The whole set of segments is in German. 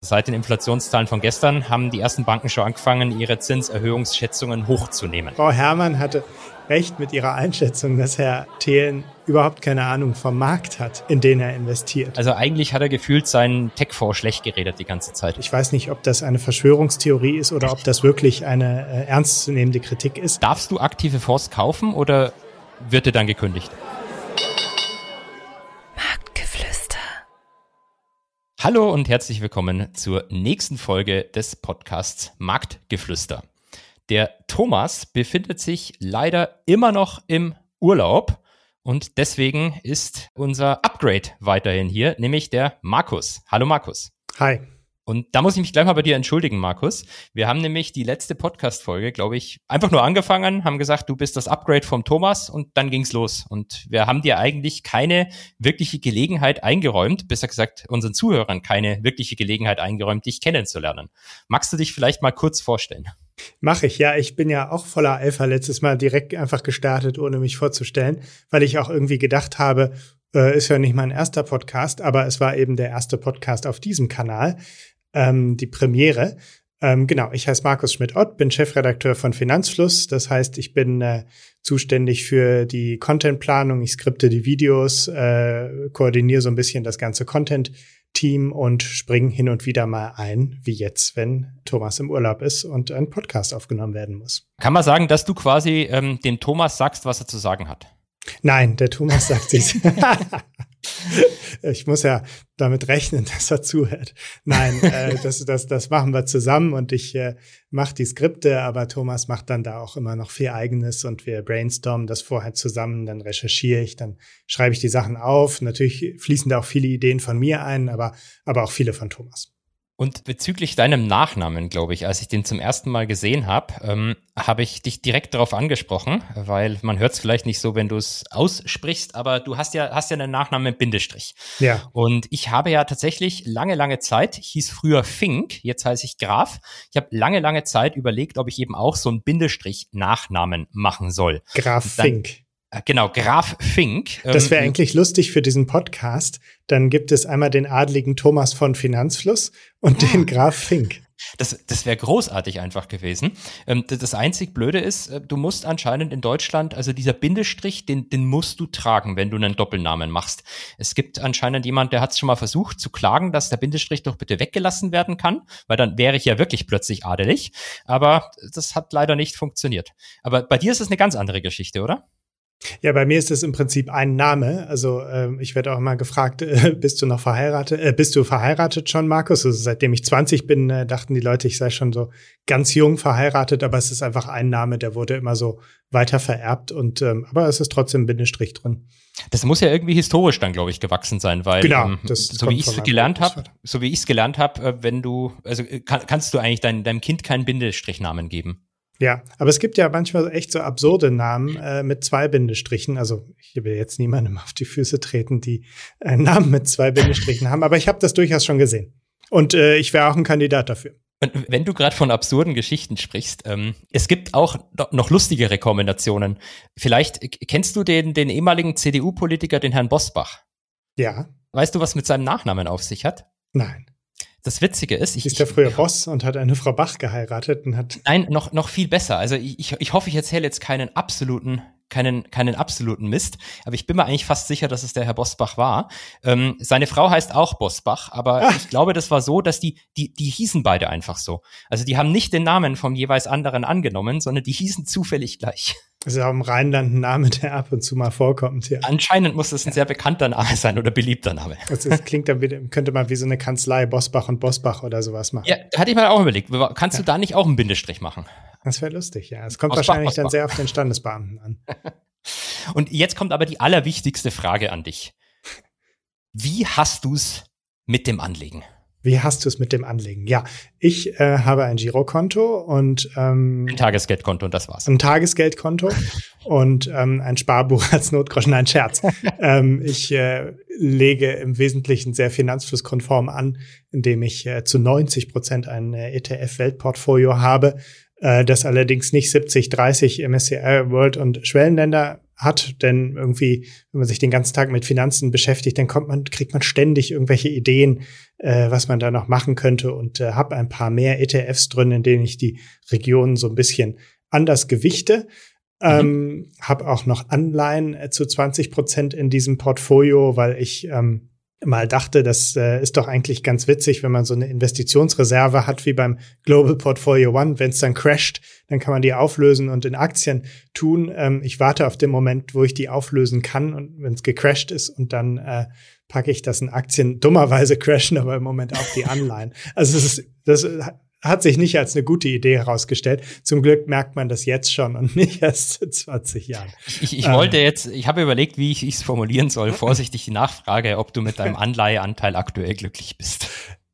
Seit den Inflationszahlen von gestern haben die ersten Banken schon angefangen, ihre Zinserhöhungsschätzungen hochzunehmen. Frau Herrmann hatte recht mit ihrer Einschätzung, dass Herr Thelen überhaupt keine Ahnung vom Markt hat, in den er investiert. Also eigentlich hat er gefühlt seinen Tech-Fonds schlecht geredet die ganze Zeit. Ich weiß nicht, ob das eine Verschwörungstheorie ist oder ob das wirklich eine äh, ernstzunehmende Kritik ist. Darfst du aktive Fonds kaufen oder wird dir dann gekündigt? Hallo und herzlich willkommen zur nächsten Folge des Podcasts Marktgeflüster. Der Thomas befindet sich leider immer noch im Urlaub und deswegen ist unser Upgrade weiterhin hier, nämlich der Markus. Hallo Markus. Hi. Und da muss ich mich gleich mal bei dir entschuldigen, Markus. Wir haben nämlich die letzte Podcast-Folge, glaube ich, einfach nur angefangen, haben gesagt, du bist das Upgrade vom Thomas und dann ging's los. Und wir haben dir eigentlich keine wirkliche Gelegenheit eingeräumt, besser gesagt unseren Zuhörern keine wirkliche Gelegenheit eingeräumt, dich kennenzulernen. Magst du dich vielleicht mal kurz vorstellen? Mache ich, ja. Ich bin ja auch voller Alpha letztes Mal direkt einfach gestartet, ohne mich vorzustellen, weil ich auch irgendwie gedacht habe, äh, ist ja nicht mein erster Podcast, aber es war eben der erste Podcast auf diesem Kanal ähm, die Premiere. Ähm, genau, ich heiße Markus Schmidt-Ott, bin Chefredakteur von Finanzfluss. Das heißt, ich bin äh, zuständig für die Contentplanung, ich skripte die Videos, äh, koordiniere so ein bisschen das ganze Content-Team und springe hin und wieder mal ein, wie jetzt, wenn Thomas im Urlaub ist und ein Podcast aufgenommen werden muss. Kann man sagen, dass du quasi ähm, dem Thomas sagst, was er zu sagen hat? Nein, der Thomas sagt sich. ich muss ja damit rechnen, dass er zuhört. Nein, äh, das, das, das machen wir zusammen und ich äh, mache die Skripte, aber Thomas macht dann da auch immer noch viel eigenes und wir brainstormen das vorher zusammen, dann recherchiere ich, dann schreibe ich die Sachen auf. Natürlich fließen da auch viele Ideen von mir ein, aber, aber auch viele von Thomas. Und bezüglich deinem Nachnamen, glaube ich, als ich den zum ersten Mal gesehen habe, ähm, habe ich dich direkt darauf angesprochen, weil man hört es vielleicht nicht so, wenn du es aussprichst, aber du hast ja hast ja einen Nachnamen Bindestrich. Ja. Und ich habe ja tatsächlich lange lange Zeit, ich hieß früher Fink, jetzt heiße ich Graf. Ich habe lange lange Zeit überlegt, ob ich eben auch so einen Bindestrich Nachnamen machen soll. Graf dann, Fink. Äh, genau, Graf Fink. Das wäre ähm, eigentlich lustig für diesen Podcast. Dann gibt es einmal den adligen Thomas von Finanzfluss und den Graf Fink. Das, das wäre großartig einfach gewesen. Ähm, das einzig Blöde ist, äh, du musst anscheinend in Deutschland, also dieser Bindestrich, den, den musst du tragen, wenn du einen Doppelnamen machst. Es gibt anscheinend jemand, der hat es schon mal versucht zu klagen, dass der Bindestrich doch bitte weggelassen werden kann, weil dann wäre ich ja wirklich plötzlich adelig. Aber das hat leider nicht funktioniert. Aber bei dir ist es eine ganz andere Geschichte, oder? Ja, bei mir ist es im Prinzip ein Name. Also ähm, ich werde auch immer gefragt, äh, bist du noch verheiratet? Äh, bist du verheiratet schon, Markus? Also seitdem ich 20 bin, äh, dachten die Leute, ich sei schon so ganz jung verheiratet, aber es ist einfach ein Name, der wurde immer so weiter vererbt und ähm, aber es ist trotzdem ein Bindestrich drin. Das muss ja irgendwie historisch dann, glaube ich, gewachsen sein, weil genau, ähm, das so wie ich es gelernt habe, so wie ich es gelernt habe, äh, wenn du, also äh, kann, kannst du eigentlich dein, deinem Kind keinen Bindestrichnamen geben. Ja, aber es gibt ja manchmal echt so absurde Namen äh, mit zwei Bindestrichen. Also ich will jetzt niemandem auf die Füße treten, die einen Namen mit zwei Bindestrichen haben, aber ich habe das durchaus schon gesehen. Und äh, ich wäre auch ein Kandidat dafür. Und wenn du gerade von absurden Geschichten sprichst, ähm, es gibt auch noch lustige Rekommendationen. Vielleicht kennst du den, den ehemaligen CDU-Politiker, den Herrn Bosbach? Ja. Weißt du, was mit seinem Nachnamen auf sich hat? Nein. Das Witzige ist, ich. Ist der früher Boss und hat eine Frau Bach geheiratet und hat. Nein, noch, noch viel besser. Also ich, ich hoffe, ich erzähle jetzt keinen absoluten, keinen, keinen absoluten Mist, aber ich bin mir eigentlich fast sicher, dass es der Herr Bosbach war. Ähm, seine Frau heißt auch Bosbach, aber Ach. ich glaube, das war so, dass die, die, die hießen beide einfach so. Also die haben nicht den Namen vom jeweils anderen angenommen, sondern die hießen zufällig gleich. Das ist ja im Rheinland ein Name, der ab und zu mal vorkommt. Ja. Anscheinend muss es ein sehr bekannter Name sein oder beliebter Name. Das klingt dann wieder, könnte man wie so eine Kanzlei Bosbach und Bosbach oder sowas machen. Ja, hatte ich mal auch überlegt. Kannst ja. du da nicht auch einen Bindestrich machen? Das wäre lustig, ja. Es kommt Bosbach, wahrscheinlich Bosbach. dann sehr auf den Standesbeamten an. und jetzt kommt aber die allerwichtigste Frage an dich. Wie hast du's mit dem Anlegen? Wie hast du es mit dem Anlegen? Ja, ich äh, habe ein Girokonto und ähm, ein Tagesgeldkonto und das war's. Ein Tagesgeldkonto und ähm, ein Sparbuch als Notgroschen, ein Scherz. ähm, ich äh, lege im Wesentlichen sehr finanzflusskonform an, indem ich äh, zu 90 Prozent ein äh, ETF-Weltportfolio habe, das allerdings nicht 70, 30 MSCI World und Schwellenländer hat, denn irgendwie, wenn man sich den ganzen Tag mit Finanzen beschäftigt, dann kommt man, kriegt man ständig irgendwelche Ideen, äh, was man da noch machen könnte und äh, habe ein paar mehr ETFs drin, in denen ich die Regionen so ein bisschen anders gewichte. Mhm. Ähm, habe auch noch Anleihen äh, zu 20 Prozent in diesem Portfolio, weil ich ähm, mal dachte, das äh, ist doch eigentlich ganz witzig, wenn man so eine Investitionsreserve hat wie beim Global Portfolio One. Wenn es dann crasht, dann kann man die auflösen und in Aktien tun. Ähm, ich warte auf den Moment, wo ich die auflösen kann und wenn es gecrashed ist und dann äh, packe ich das in Aktien. Dummerweise crashen aber im Moment auch die Anleihen. Also es ist, das hat sich nicht als eine gute Idee herausgestellt. Zum Glück merkt man das jetzt schon und nicht erst in 20 Jahren. Ich, ich ähm. wollte jetzt, ich habe überlegt, wie ich es formulieren soll. Vorsichtig die Nachfrage, ob du mit deinem Anleiheanteil aktuell glücklich bist.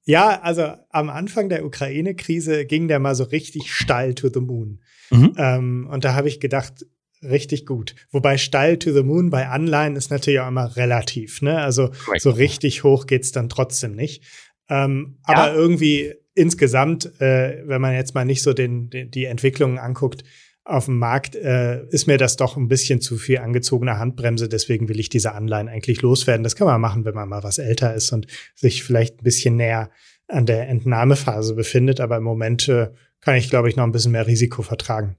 Ja, also am Anfang der Ukraine-Krise ging der mal so richtig steil to the moon. Mhm. Ähm, und da habe ich gedacht, richtig gut. Wobei steil to the moon bei Anleihen ist natürlich auch immer relativ. Ne? Also Correct. so richtig hoch geht's dann trotzdem nicht. Ähm, ja. Aber irgendwie insgesamt, äh, wenn man jetzt mal nicht so den, den, die Entwicklungen anguckt auf dem Markt, äh, ist mir das doch ein bisschen zu viel angezogene Handbremse. Deswegen will ich diese Anleihen eigentlich loswerden. Das kann man machen, wenn man mal was älter ist und sich vielleicht ein bisschen näher an der Entnahmephase befindet. Aber im Moment äh, kann ich, glaube ich, noch ein bisschen mehr Risiko vertragen.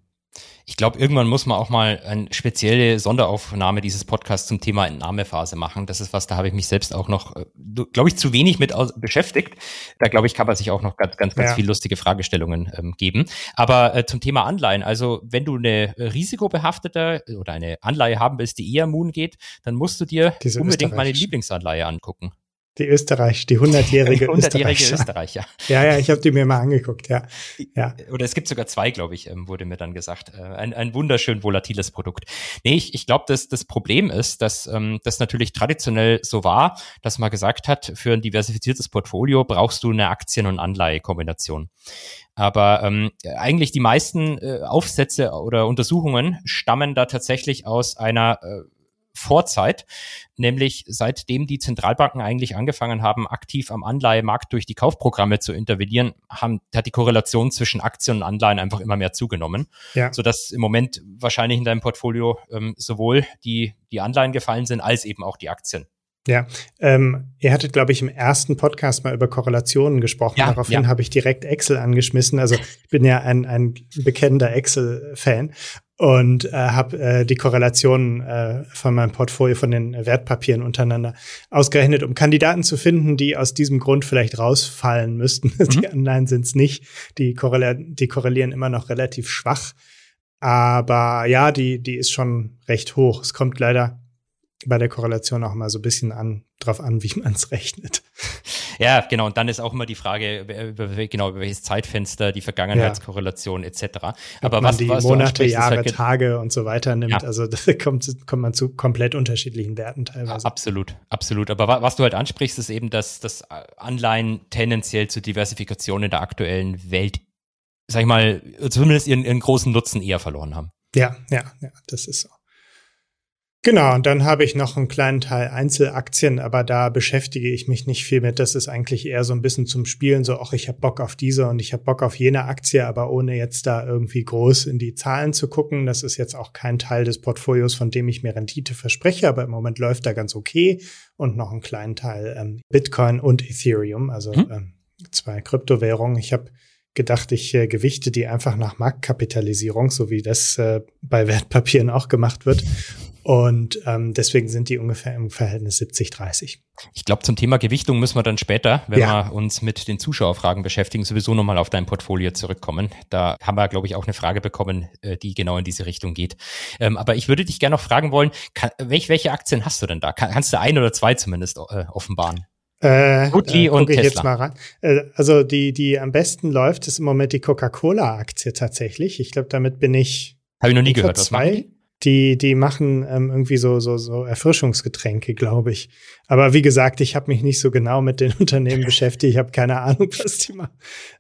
Ich glaube, irgendwann muss man auch mal eine spezielle Sonderaufnahme dieses Podcasts zum Thema Entnahmephase machen. Das ist was, da habe ich mich selbst auch noch, äh, glaube ich, zu wenig mit beschäftigt. Da glaube ich, kann man sich auch noch ganz, ganz, ganz ja. viel lustige Fragestellungen ähm, geben. Aber äh, zum Thema Anleihen, also wenn du eine risikobehaftete oder eine Anleihe haben willst, die eher Moon geht, dann musst du dir Diese unbedingt meine Lieblingsanleihe angucken. Die Österreich, die hundertjährige 100 Österreicher. Österreicher. Ja, ja, ich habe die mir mal angeguckt, ja. ja. Oder es gibt sogar zwei, glaube ich, ähm, wurde mir dann gesagt. Äh, ein, ein wunderschön volatiles Produkt. Nee, ich, ich glaube, dass das Problem ist, dass ähm, das natürlich traditionell so war, dass man gesagt hat, für ein diversifiziertes Portfolio brauchst du eine Aktien- und Anleihekombination. Aber ähm, eigentlich die meisten äh, Aufsätze oder Untersuchungen stammen da tatsächlich aus einer äh, Vorzeit, nämlich seitdem die Zentralbanken eigentlich angefangen haben, aktiv am Anleihemarkt durch die Kaufprogramme zu intervenieren, haben, hat die Korrelation zwischen Aktien und Anleihen einfach immer mehr zugenommen, ja. sodass im Moment wahrscheinlich in deinem Portfolio ähm, sowohl die, die Anleihen gefallen sind, als eben auch die Aktien. Ja, ähm, ihr hattet, glaube ich, im ersten Podcast mal über Korrelationen gesprochen. Ja, Daraufhin ja. habe ich direkt Excel angeschmissen. Also ich bin ja ein, ein bekennender Excel-Fan und äh, habe äh, die Korrelationen äh, von meinem Portfolio von den Wertpapieren untereinander ausgerechnet, um Kandidaten zu finden, die aus diesem Grund vielleicht rausfallen müssten. Mhm. Die Anleihen sind es nicht. Die, korrelier die korrelieren immer noch relativ schwach. Aber ja, die, die ist schon recht hoch. Es kommt leider bei der Korrelation auch mal so ein bisschen an, drauf an, wie man es rechnet. Ja, genau. Und dann ist auch immer die Frage, über, genau, über welches Zeitfenster, die Vergangenheitskorrelation ja. etc. Aber was die was Monate, Jahre, halt Tage und so weiter nimmt, ja. also da kommt, kommt man zu komplett unterschiedlichen Werten teilweise. Absolut, absolut. Aber was du halt ansprichst, ist eben, dass das Anleihen tendenziell zur Diversifikation in der aktuellen Welt, sag ich mal, zumindest ihren, ihren großen Nutzen eher verloren haben. Ja, ja, ja, das ist so. Genau, und dann habe ich noch einen kleinen Teil Einzelaktien, aber da beschäftige ich mich nicht viel mit. Das ist eigentlich eher so ein bisschen zum Spielen, so, ach, ich habe Bock auf diese und ich habe Bock auf jene Aktie, aber ohne jetzt da irgendwie groß in die Zahlen zu gucken. Das ist jetzt auch kein Teil des Portfolios, von dem ich mir Rendite verspreche, aber im Moment läuft da ganz okay. Und noch einen kleinen Teil ähm, Bitcoin und Ethereum, also hm. ähm, zwei Kryptowährungen. Ich habe gedacht, ich äh, gewichte die einfach nach Marktkapitalisierung, so wie das äh, bei Wertpapieren auch gemacht wird. Und ähm, deswegen sind die ungefähr im Verhältnis 70-30. Ich glaube, zum Thema Gewichtung müssen wir dann später, wenn ja. wir uns mit den Zuschauerfragen beschäftigen, sowieso nochmal auf dein Portfolio zurückkommen. Da haben wir, glaube ich, auch eine Frage bekommen, äh, die genau in diese Richtung geht. Ähm, aber ich würde dich gerne noch fragen wollen, kann, welch, welche Aktien hast du denn da? Kann, kannst du ein oder zwei zumindest äh, offenbaren? Äh, Goodly äh, und Tesla. jetzt mal ran. Äh, also die, die am besten läuft, ist im Moment die Coca-Cola-Aktie tatsächlich. Ich glaube, damit bin ich. Habe ich noch nie gehört. Was zwei. Die, die machen ähm, irgendwie so, so, so Erfrischungsgetränke, glaube ich. Aber wie gesagt, ich habe mich nicht so genau mit den Unternehmen beschäftigt. Ich habe keine Ahnung, was die machen.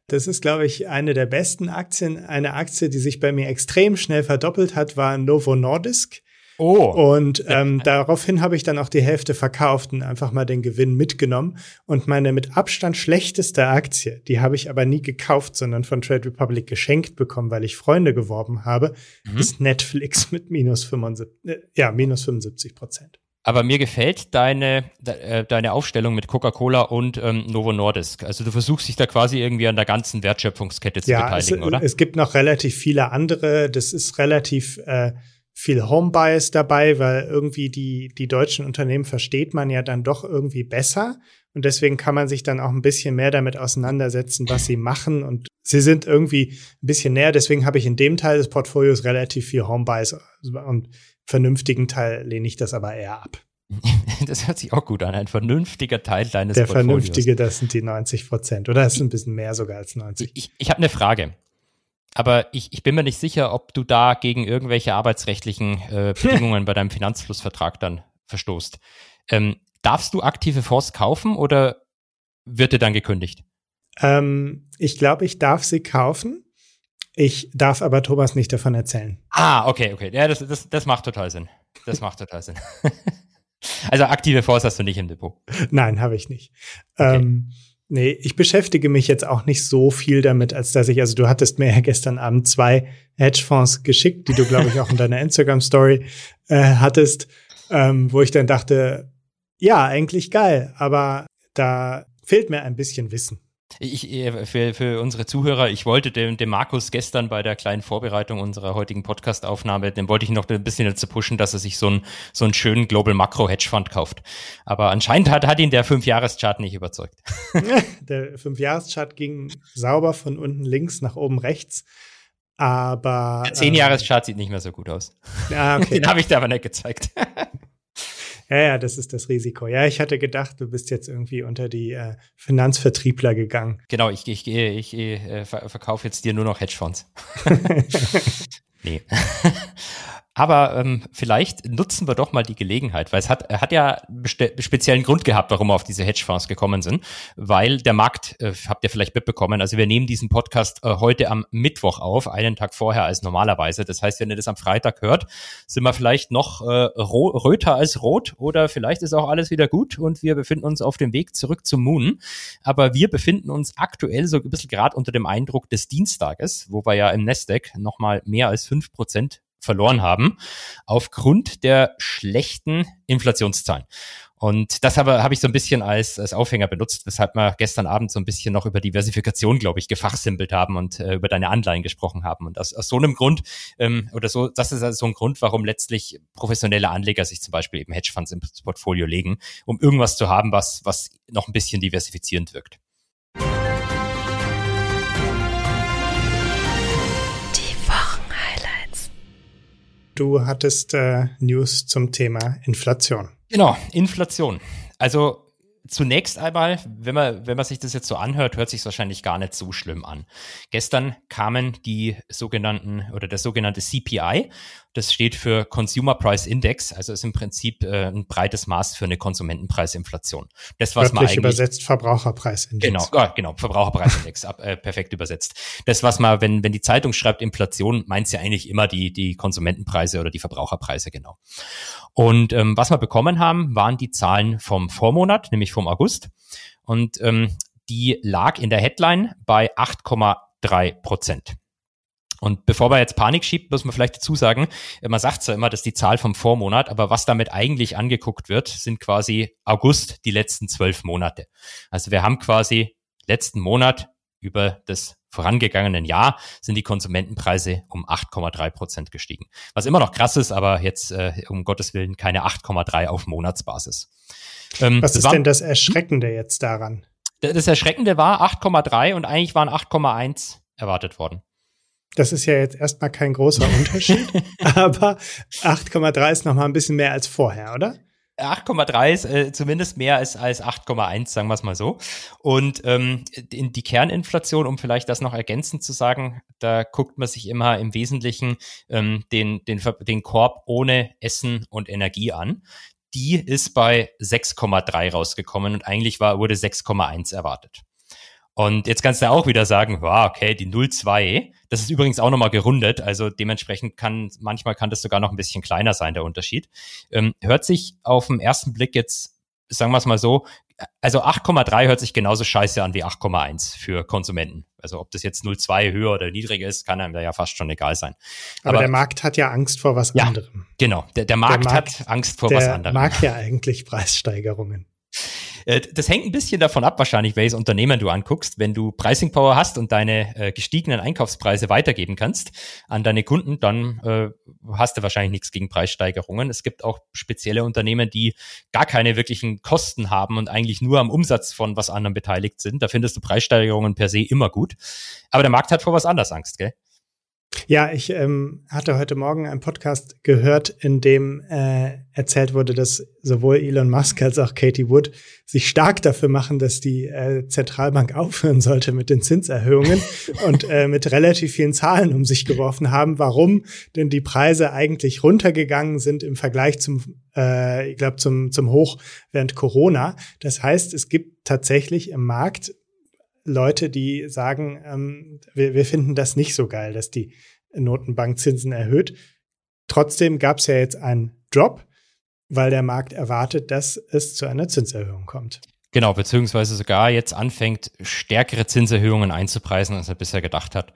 Das ist, glaube ich, eine der besten Aktien. Eine Aktie, die sich bei mir extrem schnell verdoppelt hat, war Novo Nordisk. Oh. Und ähm, daraufhin habe ich dann auch die Hälfte verkauft und einfach mal den Gewinn mitgenommen. Und meine mit Abstand schlechteste Aktie, die habe ich aber nie gekauft, sondern von Trade Republic geschenkt bekommen, weil ich Freunde geworben habe, mhm. ist Netflix mit minus 75, äh, ja, minus 75 Prozent. Aber mir gefällt deine, de, äh, deine Aufstellung mit Coca-Cola und ähm, Novo Nordisk. Also du versuchst dich da quasi irgendwie an der ganzen Wertschöpfungskette zu ja, beteiligen, es, oder? Es gibt noch relativ viele andere. Das ist relativ äh, viel Home-Bias dabei, weil irgendwie die, die deutschen Unternehmen versteht man ja dann doch irgendwie besser. Und deswegen kann man sich dann auch ein bisschen mehr damit auseinandersetzen, was sie machen. Und sie sind irgendwie ein bisschen näher. Deswegen habe ich in dem Teil des Portfolios relativ viel Home-Bias und vernünftigen Teil lehne ich das aber eher ab. Das hört sich auch gut an. Ein vernünftiger Teil deines Der Portfolios. vernünftige, das sind die 90 Prozent. Oder das ist ein bisschen mehr sogar als 90. Ich, ich habe eine Frage. Aber ich, ich bin mir nicht sicher, ob du da gegen irgendwelche arbeitsrechtlichen äh, Bedingungen bei deinem Finanzflussvertrag dann verstoßt. Ähm, darfst du aktive Fonds kaufen oder wird dir dann gekündigt? Ähm, ich glaube, ich darf sie kaufen. Ich darf aber Thomas nicht davon erzählen. Ah, okay, okay. Ja, das, das, das macht total Sinn. Das macht total Sinn. also aktive Fonds hast du nicht im Depot. Nein, habe ich nicht. Okay. Ähm, Nee, ich beschäftige mich jetzt auch nicht so viel damit, als dass ich, also du hattest mir ja gestern Abend zwei Hedgefonds geschickt, die du, glaube ich, auch in deiner Instagram-Story äh, hattest, ähm, wo ich dann dachte, ja, eigentlich geil, aber da fehlt mir ein bisschen Wissen. Ich, äh, für, für unsere Zuhörer, ich wollte dem, dem Markus gestern bei der kleinen Vorbereitung unserer heutigen Podcast-Aufnahme, dem wollte ich noch ein bisschen dazu pushen, dass er sich so, ein, so einen schönen Global Macro Hedge Fund kauft. Aber anscheinend hat, hat ihn der Fünfjahreschart nicht überzeugt. der Fünfjahreschart ging sauber von unten links nach oben rechts. Aber. Der Zehnjahreschart ähm, sieht nicht mehr so gut aus. Ah, okay. Den habe ich dir aber nicht gezeigt. Ja, ja, das ist das Risiko. Ja, ich hatte gedacht, du bist jetzt irgendwie unter die äh, Finanzvertriebler gegangen. Genau, ich, ich, ich, ich äh, verkaufe jetzt dir nur noch Hedgefonds. nee. Aber ähm, vielleicht nutzen wir doch mal die Gelegenheit, weil es hat, hat ja speziellen Grund gehabt, warum wir auf diese Hedgefonds gekommen sind, weil der Markt, äh, habt ihr vielleicht mitbekommen, also wir nehmen diesen Podcast äh, heute am Mittwoch auf, einen Tag vorher als normalerweise. Das heißt, wenn ihr das am Freitag hört, sind wir vielleicht noch äh, röter als rot oder vielleicht ist auch alles wieder gut und wir befinden uns auf dem Weg zurück zum Moon. Aber wir befinden uns aktuell so ein bisschen gerade unter dem Eindruck des Dienstages, wo wir ja im Nasdaq nochmal mehr als fünf Prozent verloren haben, aufgrund der schlechten Inflationszahlen. Und das habe, habe ich so ein bisschen als, als Aufhänger benutzt, weshalb wir gestern Abend so ein bisschen noch über Diversifikation, glaube ich, gefachsimpelt haben und äh, über deine Anleihen gesprochen haben. Und aus, aus so einem Grund, ähm, oder so, das ist also so ein Grund, warum letztlich professionelle Anleger sich zum Beispiel eben Hedgefonds ins Portfolio legen, um irgendwas zu haben, was, was noch ein bisschen diversifizierend wirkt. Du hattest äh, News zum Thema Inflation. Genau, Inflation. Also zunächst einmal, wenn man, wenn man sich das jetzt so anhört, hört sich es wahrscheinlich gar nicht so schlimm an. Gestern kamen die sogenannten oder der sogenannte CPI das steht für Consumer Price Index, also ist im Prinzip äh, ein breites Maß für eine Konsumentenpreisinflation. Das, was Wörtlich man eigentlich, übersetzt Verbraucherpreisindex. Genau, ja, genau, Verbraucherpreisindex, ab, äh, perfekt übersetzt. Das, was man, wenn, wenn die Zeitung schreibt Inflation, meint ja eigentlich immer die, die Konsumentenpreise oder die Verbraucherpreise, genau. Und ähm, was wir bekommen haben, waren die Zahlen vom Vormonat, nämlich vom August. Und ähm, die lag in der Headline bei 8,3 Prozent. Und bevor man jetzt Panik schiebt, muss man vielleicht dazu sagen, man sagt zwar immer, dass die Zahl vom Vormonat, aber was damit eigentlich angeguckt wird, sind quasi August, die letzten zwölf Monate. Also wir haben quasi letzten Monat über das vorangegangenen Jahr sind die Konsumentenpreise um 8,3 Prozent gestiegen. Was immer noch krass ist, aber jetzt äh, um Gottes Willen keine 8,3 auf Monatsbasis. Ähm, was ist war, denn das Erschreckende jetzt daran? Das Erschreckende war 8,3 und eigentlich waren 8,1 erwartet worden. Das ist ja jetzt erstmal kein großer Unterschied, aber 8,3 ist noch mal ein bisschen mehr als vorher, oder? 8,3 ist äh, zumindest mehr als, als 8,1, sagen wir es mal so. Und ähm, in die Kerninflation, um vielleicht das noch ergänzend zu sagen, da guckt man sich immer im Wesentlichen ähm, den, den, den Korb ohne Essen und Energie an. Die ist bei 6,3 rausgekommen und eigentlich war, wurde 6,1 erwartet. Und jetzt kannst du auch wieder sagen, wow, okay, die 0,2, das ist übrigens auch nochmal gerundet, also dementsprechend kann, manchmal kann das sogar noch ein bisschen kleiner sein, der Unterschied. Ähm, hört sich auf den ersten Blick jetzt, sagen wir es mal so, also 8,3 hört sich genauso scheiße an wie 8,1 für Konsumenten. Also ob das jetzt 0,2 höher oder niedriger ist, kann einem da ja fast schon egal sein. Aber, Aber der Markt hat ja Angst vor was ja, anderem. Genau, der, der, Markt, der Markt hat Angst vor was anderem. Der mag ja eigentlich Preissteigerungen. Äh, das hängt ein bisschen davon ab, wahrscheinlich, welches Unternehmen du anguckst. Wenn du Pricing Power hast und deine äh, gestiegenen Einkaufspreise weitergeben kannst an deine Kunden, dann äh, hast du wahrscheinlich nichts gegen Preissteigerungen. Es gibt auch spezielle Unternehmen, die gar keine wirklichen Kosten haben und eigentlich nur am Umsatz von was anderem beteiligt sind. Da findest du Preissteigerungen per se immer gut. Aber der Markt hat vor was anderes Angst, gell? Ja, ich ähm, hatte heute Morgen einen Podcast gehört, in dem äh, erzählt wurde, dass sowohl Elon Musk als auch Katie Wood sich stark dafür machen, dass die äh, Zentralbank aufhören sollte mit den Zinserhöhungen und äh, mit relativ vielen Zahlen um sich geworfen haben, warum denn die Preise eigentlich runtergegangen sind im Vergleich zum, äh, ich glaube, zum, zum Hoch während Corona. Das heißt, es gibt tatsächlich im Markt Leute, die sagen, ähm, wir, wir finden das nicht so geil, dass die Notenbank Zinsen erhöht. Trotzdem gab es ja jetzt einen Drop, weil der Markt erwartet, dass es zu einer Zinserhöhung kommt. Genau, beziehungsweise sogar jetzt anfängt, stärkere Zinserhöhungen einzupreisen, als er bisher gedacht hat.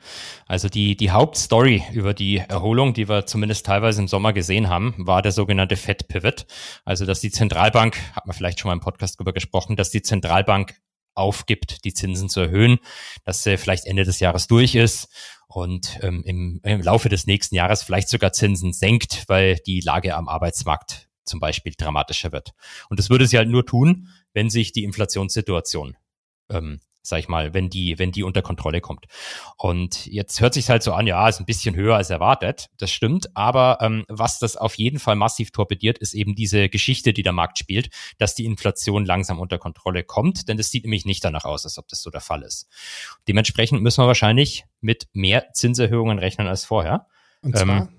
Also die, die Hauptstory über die Erholung, die wir zumindest teilweise im Sommer gesehen haben, war der sogenannte Fed Pivot. Also, dass die Zentralbank, hat man vielleicht schon mal im Podcast darüber gesprochen, dass die Zentralbank aufgibt, die Zinsen zu erhöhen, dass sie vielleicht Ende des Jahres durch ist und ähm, im, im Laufe des nächsten Jahres vielleicht sogar Zinsen senkt, weil die Lage am Arbeitsmarkt zum Beispiel dramatischer wird. Und das würde sie halt nur tun, wenn sich die Inflationssituation ähm, sag ich mal, wenn die, wenn die unter Kontrolle kommt. Und jetzt hört sich halt so an, ja, ist ein bisschen höher als erwartet. Das stimmt. Aber ähm, was das auf jeden Fall massiv torpediert, ist eben diese Geschichte, die der Markt spielt, dass die Inflation langsam unter Kontrolle kommt. Denn es sieht nämlich nicht danach aus, als ob das so der Fall ist. Dementsprechend müssen wir wahrscheinlich mit mehr Zinserhöhungen rechnen als vorher. Und zwar? Ähm,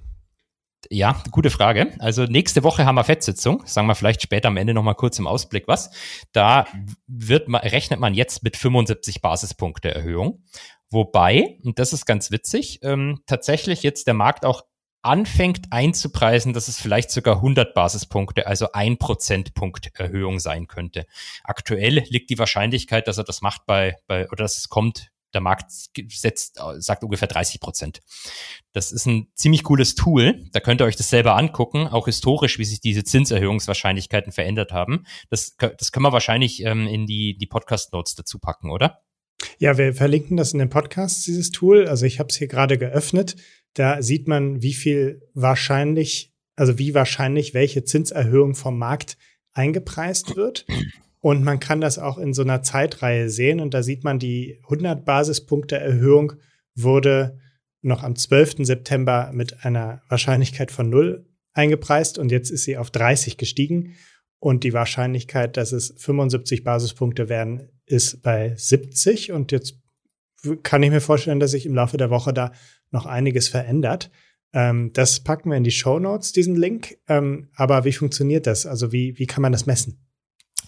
ja, gute Frage. Also nächste Woche haben wir Fettsitzung. Sagen wir vielleicht später am Ende nochmal kurz im Ausblick was. Da wird man, rechnet man jetzt mit 75 Basispunkte Erhöhung. Wobei, und das ist ganz witzig, ähm, tatsächlich jetzt der Markt auch anfängt einzupreisen, dass es vielleicht sogar 100 Basispunkte, also ein Prozentpunkt Erhöhung sein könnte. Aktuell liegt die Wahrscheinlichkeit, dass er das macht bei, bei oder dass es kommt, der Markt setzt, sagt ungefähr 30 Prozent. Das ist ein ziemlich cooles Tool. Da könnt ihr euch das selber angucken, auch historisch, wie sich diese Zinserhöhungswahrscheinlichkeiten verändert haben. Das, das können wir wahrscheinlich ähm, in die, die Podcast-Notes dazu packen, oder? Ja, wir verlinken das in den Podcasts, dieses Tool. Also ich habe es hier gerade geöffnet. Da sieht man, wie viel wahrscheinlich, also wie wahrscheinlich welche Zinserhöhung vom Markt eingepreist wird. Und man kann das auch in so einer Zeitreihe sehen. Und da sieht man, die 100 Basispunkte Erhöhung wurde noch am 12. September mit einer Wahrscheinlichkeit von 0 eingepreist und jetzt ist sie auf 30 gestiegen. Und die Wahrscheinlichkeit, dass es 75 Basispunkte werden, ist bei 70. Und jetzt kann ich mir vorstellen, dass sich im Laufe der Woche da noch einiges verändert. Ähm, das packen wir in die Show Notes, diesen Link. Ähm, aber wie funktioniert das? Also wie, wie kann man das messen?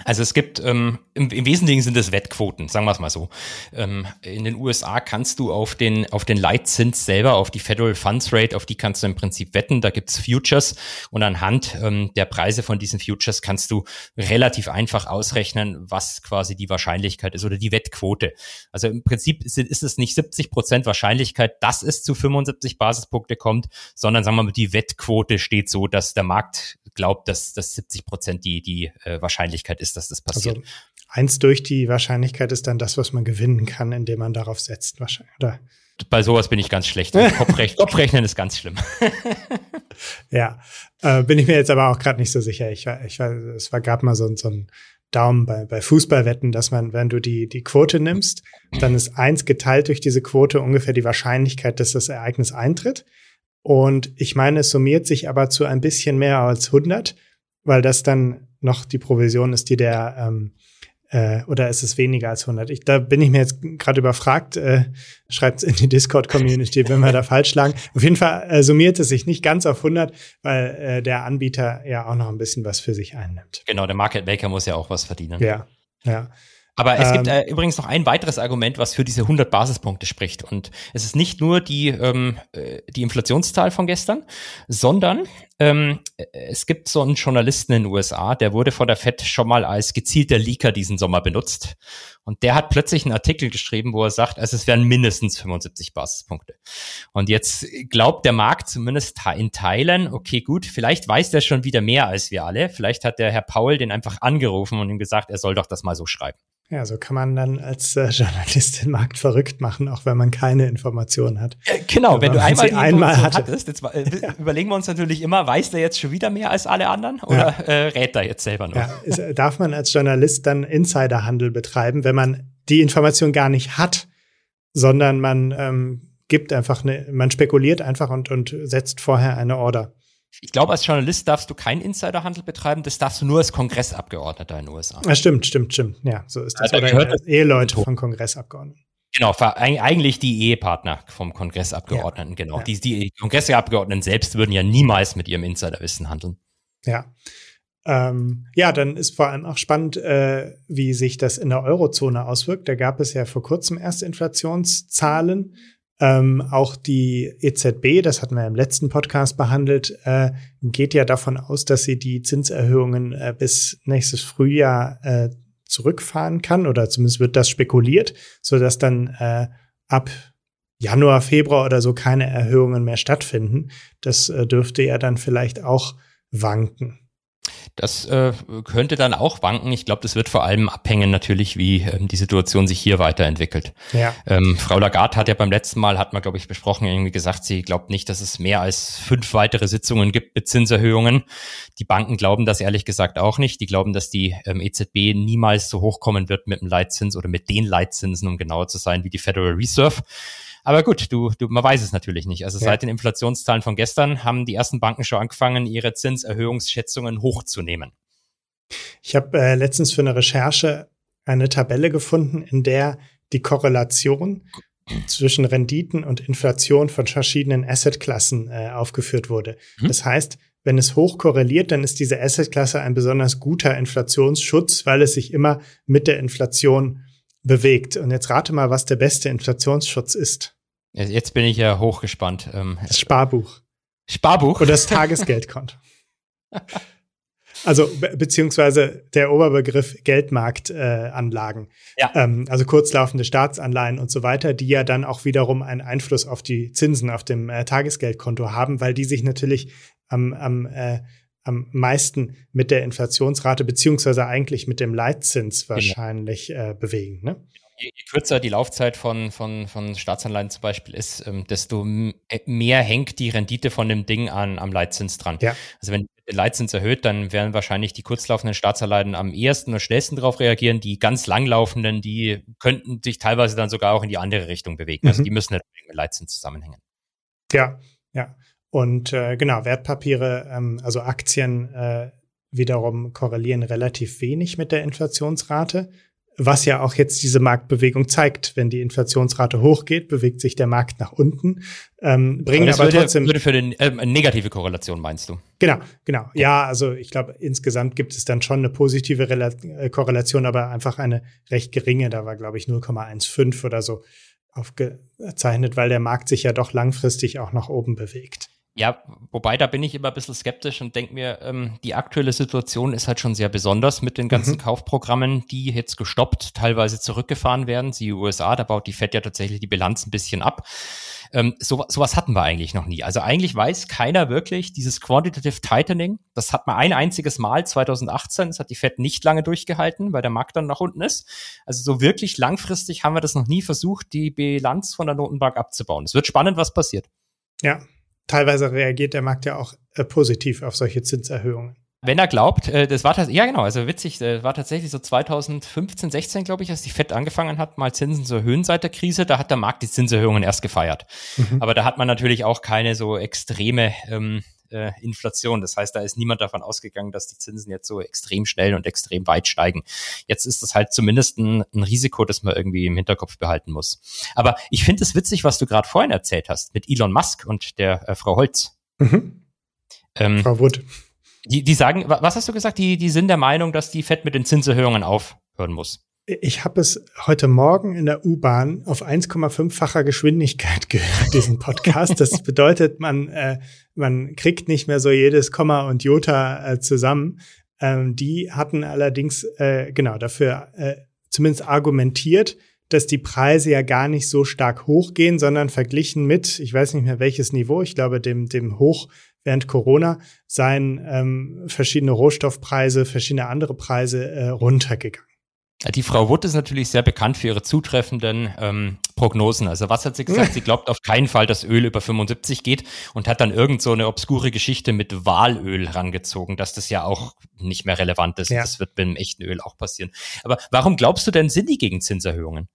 Also es gibt, ähm, im, im, Wesentlichen sind es Wettquoten, sagen wir es mal so. Ähm, in den USA kannst du auf den, auf den Leitzins selber, auf die Federal Funds Rate, auf die kannst du im Prinzip wetten. Da gibt's Futures und anhand ähm, der Preise von diesen Futures kannst du relativ einfach ausrechnen, was quasi die Wahrscheinlichkeit ist oder die Wettquote. Also im Prinzip ist, ist es nicht 70 Prozent Wahrscheinlichkeit, dass es zu 75 Basispunkte kommt, sondern sagen wir mal, die Wettquote steht so, dass der Markt glaubt, dass, dass 70 Prozent die, die äh, Wahrscheinlichkeit ist, dass das passiert. Also eins durch die Wahrscheinlichkeit ist dann das, was man gewinnen kann, indem man darauf setzt, wahrscheinlich, oder? Bei sowas bin ich ganz schlecht. Kopfrech Kopfrechnen ist ganz schlimm. ja, äh, bin ich mir jetzt aber auch gerade nicht so sicher. Ich ich war, es war gerade mal so, so ein Daumen bei, bei Fußballwetten, dass man, wenn du die, die Quote nimmst, dann ist eins geteilt durch diese Quote ungefähr die Wahrscheinlichkeit, dass das Ereignis eintritt. Und ich meine, es summiert sich aber zu ein bisschen mehr als 100, weil das dann noch die Provision ist, die der, ähm, äh, oder ist es weniger als 100? Ich, da bin ich mir jetzt gerade überfragt. Äh, Schreibt es in die Discord-Community, wenn wir da falsch lagen. Auf jeden Fall äh, summiert es sich nicht ganz auf 100, weil äh, der Anbieter ja auch noch ein bisschen was für sich einnimmt. Genau, der Market Maker muss ja auch was verdienen. Ja, ja. Aber es ähm, gibt äh, übrigens noch ein weiteres Argument, was für diese 100 Basispunkte spricht. Und es ist nicht nur die, ähm, äh, die Inflationszahl von gestern, sondern ähm, es gibt so einen Journalisten in den USA, der wurde vor der FED schon mal als gezielter Leaker diesen Sommer benutzt. Und der hat plötzlich einen Artikel geschrieben, wo er sagt, also es wären mindestens 75 Basispunkte. Und jetzt glaubt der Markt zumindest in Teilen, okay, gut, vielleicht weiß der schon wieder mehr als wir alle. Vielleicht hat der Herr Paul den einfach angerufen und ihm gesagt, er soll doch das mal so schreiben. Ja, so kann man dann als äh, Journalist den Markt verrückt machen, auch wenn man keine Informationen hat. Äh, genau, wenn du einmal die einmal hattest, jetzt äh, ja. überlegen wir uns natürlich immer, weiß der jetzt schon wieder mehr als alle anderen oder ja. äh, rät er jetzt selber noch? Ja, ist, darf man als Journalist dann Insiderhandel betreiben, wenn man die Information gar nicht hat, sondern man ähm, gibt einfach eine, man spekuliert einfach und, und setzt vorher eine Order. Ich glaube, als Journalist darfst du keinen Insiderhandel betreiben, das darfst du nur als Kongressabgeordneter in den USA. Ja, stimmt, stimmt, stimmt. Ja, so ist das. Also, Oder als Eheleute von Kongressabgeordneten. Genau, eigentlich die Ehepartner vom Kongressabgeordneten, ja, genau. Ja. Die, die Kongressabgeordneten selbst würden ja niemals mit ihrem Insiderwissen handeln. Ja. Ähm, ja, dann ist vor allem auch spannend, äh, wie sich das in der Eurozone auswirkt. Da gab es ja vor kurzem erste Inflationszahlen ähm, auch die EZB, das hatten wir im letzten Podcast behandelt, äh, geht ja davon aus, dass sie die Zinserhöhungen äh, bis nächstes Frühjahr äh, zurückfahren kann oder zumindest wird das spekuliert, so dass dann äh, ab Januar, Februar oder so keine Erhöhungen mehr stattfinden. Das äh, dürfte ja dann vielleicht auch wanken. Das äh, könnte dann auch wanken. Ich glaube, das wird vor allem abhängen natürlich, wie ähm, die Situation sich hier weiterentwickelt. Ja. Ähm, Frau Lagarde hat ja beim letzten Mal, hat man glaube ich besprochen, irgendwie gesagt, sie glaubt nicht, dass es mehr als fünf weitere Sitzungen gibt mit Zinserhöhungen. Die Banken glauben das ehrlich gesagt auch nicht. Die glauben, dass die ähm, EZB niemals so hochkommen wird mit dem Leitzins oder mit den Leitzinsen, um genauer zu sein, wie die Federal Reserve. Aber gut, du, du, man weiß es natürlich nicht. Also ja. seit den Inflationszahlen von gestern haben die ersten Banken schon angefangen, ihre Zinserhöhungsschätzungen hochzunehmen. Ich habe äh, letztens für eine Recherche eine Tabelle gefunden, in der die Korrelation zwischen Renditen und Inflation von verschiedenen Assetklassen äh, aufgeführt wurde. Mhm. Das heißt, wenn es hoch korreliert, dann ist diese Assetklasse ein besonders guter Inflationsschutz, weil es sich immer mit der Inflation bewegt. Und jetzt rate mal, was der beste Inflationsschutz ist. Jetzt bin ich ja hochgespannt. Ähm, das Sparbuch. Sparbuch? Oder das Tagesgeldkonto. also be beziehungsweise der Oberbegriff Geldmarktanlagen. Äh, ja. Ähm, also kurzlaufende Staatsanleihen und so weiter, die ja dann auch wiederum einen Einfluss auf die Zinsen auf dem äh, Tagesgeldkonto haben, weil die sich natürlich am, am äh, am meisten mit der Inflationsrate beziehungsweise eigentlich mit dem Leitzins genau. wahrscheinlich genau. äh, bewegen. Ne? Je, je, kürzer die Laufzeit von, von, von Staatsanleihen zum Beispiel ist, ähm, desto äh, mehr hängt die Rendite von dem Ding an, am Leitzins dran. Ja. Also wenn der Leitzins erhöht, dann werden wahrscheinlich die kurzlaufenden Staatsanleihen am ehesten und schnellsten darauf reagieren. Die ganz langlaufenden, die könnten sich teilweise dann sogar auch in die andere Richtung bewegen. Also mhm. die müssen nicht mit dem Leitzins zusammenhängen. Ja, ja. Und äh, genau, Wertpapiere, ähm, also Aktien äh, wiederum korrelieren relativ wenig mit der Inflationsrate, was ja auch jetzt diese Marktbewegung zeigt. Wenn die Inflationsrate hochgeht, bewegt sich der Markt nach unten. Ähm, bringen aber, aber würde, trotzdem. Würde für eine äh, negative Korrelation meinst du? Genau, genau. Ja, also ich glaube, insgesamt gibt es dann schon eine positive Rela äh, Korrelation, aber einfach eine recht geringe. Da war, glaube ich, 0,15 oder so aufgezeichnet, weil der Markt sich ja doch langfristig auch nach oben bewegt. Ja, wobei da bin ich immer ein bisschen skeptisch und denke mir, ähm, die aktuelle Situation ist halt schon sehr besonders mit den ganzen mhm. Kaufprogrammen, die jetzt gestoppt, teilweise zurückgefahren werden. Sie USA, da baut die Fed ja tatsächlich die Bilanz ein bisschen ab. Ähm, so, sowas hatten wir eigentlich noch nie. Also eigentlich weiß keiner wirklich, dieses Quantitative Tightening, das hat man ein einziges Mal 2018, das hat die Fed nicht lange durchgehalten, weil der Markt dann nach unten ist. Also so wirklich langfristig haben wir das noch nie versucht, die Bilanz von der Notenbank abzubauen. Es wird spannend, was passiert. Ja, teilweise reagiert der Markt ja auch äh, positiv auf solche Zinserhöhungen. Wenn er glaubt, äh, das war ja genau, also witzig, äh, war tatsächlich so 2015, 16, glaube ich, als die FED angefangen hat, mal Zinsen zu erhöhen seit der Krise, da hat der Markt die Zinserhöhungen erst gefeiert. Mhm. Aber da hat man natürlich auch keine so extreme ähm, äh, Inflation. Das heißt, da ist niemand davon ausgegangen, dass die Zinsen jetzt so extrem schnell und extrem weit steigen. Jetzt ist das halt zumindest ein, ein Risiko, das man irgendwie im Hinterkopf behalten muss. Aber ich finde es witzig, was du gerade vorhin erzählt hast mit Elon Musk und der äh, Frau Holz. Mhm. Ähm, Frau Wood. Die, die sagen, was hast du gesagt? Die, die sind der Meinung, dass die FED mit den Zinserhöhungen aufhören muss. Ich habe es heute Morgen in der U-Bahn auf 1,5-facher Geschwindigkeit gehört, diesen Podcast. Das bedeutet, man, äh, man kriegt nicht mehr so jedes Komma und Jota äh, zusammen. Ähm, die hatten allerdings äh, genau dafür äh, zumindest argumentiert, dass die Preise ja gar nicht so stark hochgehen, sondern verglichen mit, ich weiß nicht mehr welches Niveau, ich glaube dem, dem Hoch während Corona, seien ähm, verschiedene Rohstoffpreise, verschiedene andere Preise äh, runtergegangen. Die Frau Wood ist natürlich sehr bekannt für ihre zutreffenden ähm, Prognosen. Also was hat sie gesagt? Sie glaubt auf keinen Fall, dass Öl über 75 geht und hat dann irgend so eine obskure Geschichte mit Walöl rangezogen, dass das ja auch nicht mehr relevant ist. Ja. Das wird mit dem echten Öl auch passieren. Aber warum glaubst du denn, sind die gegen Zinserhöhungen?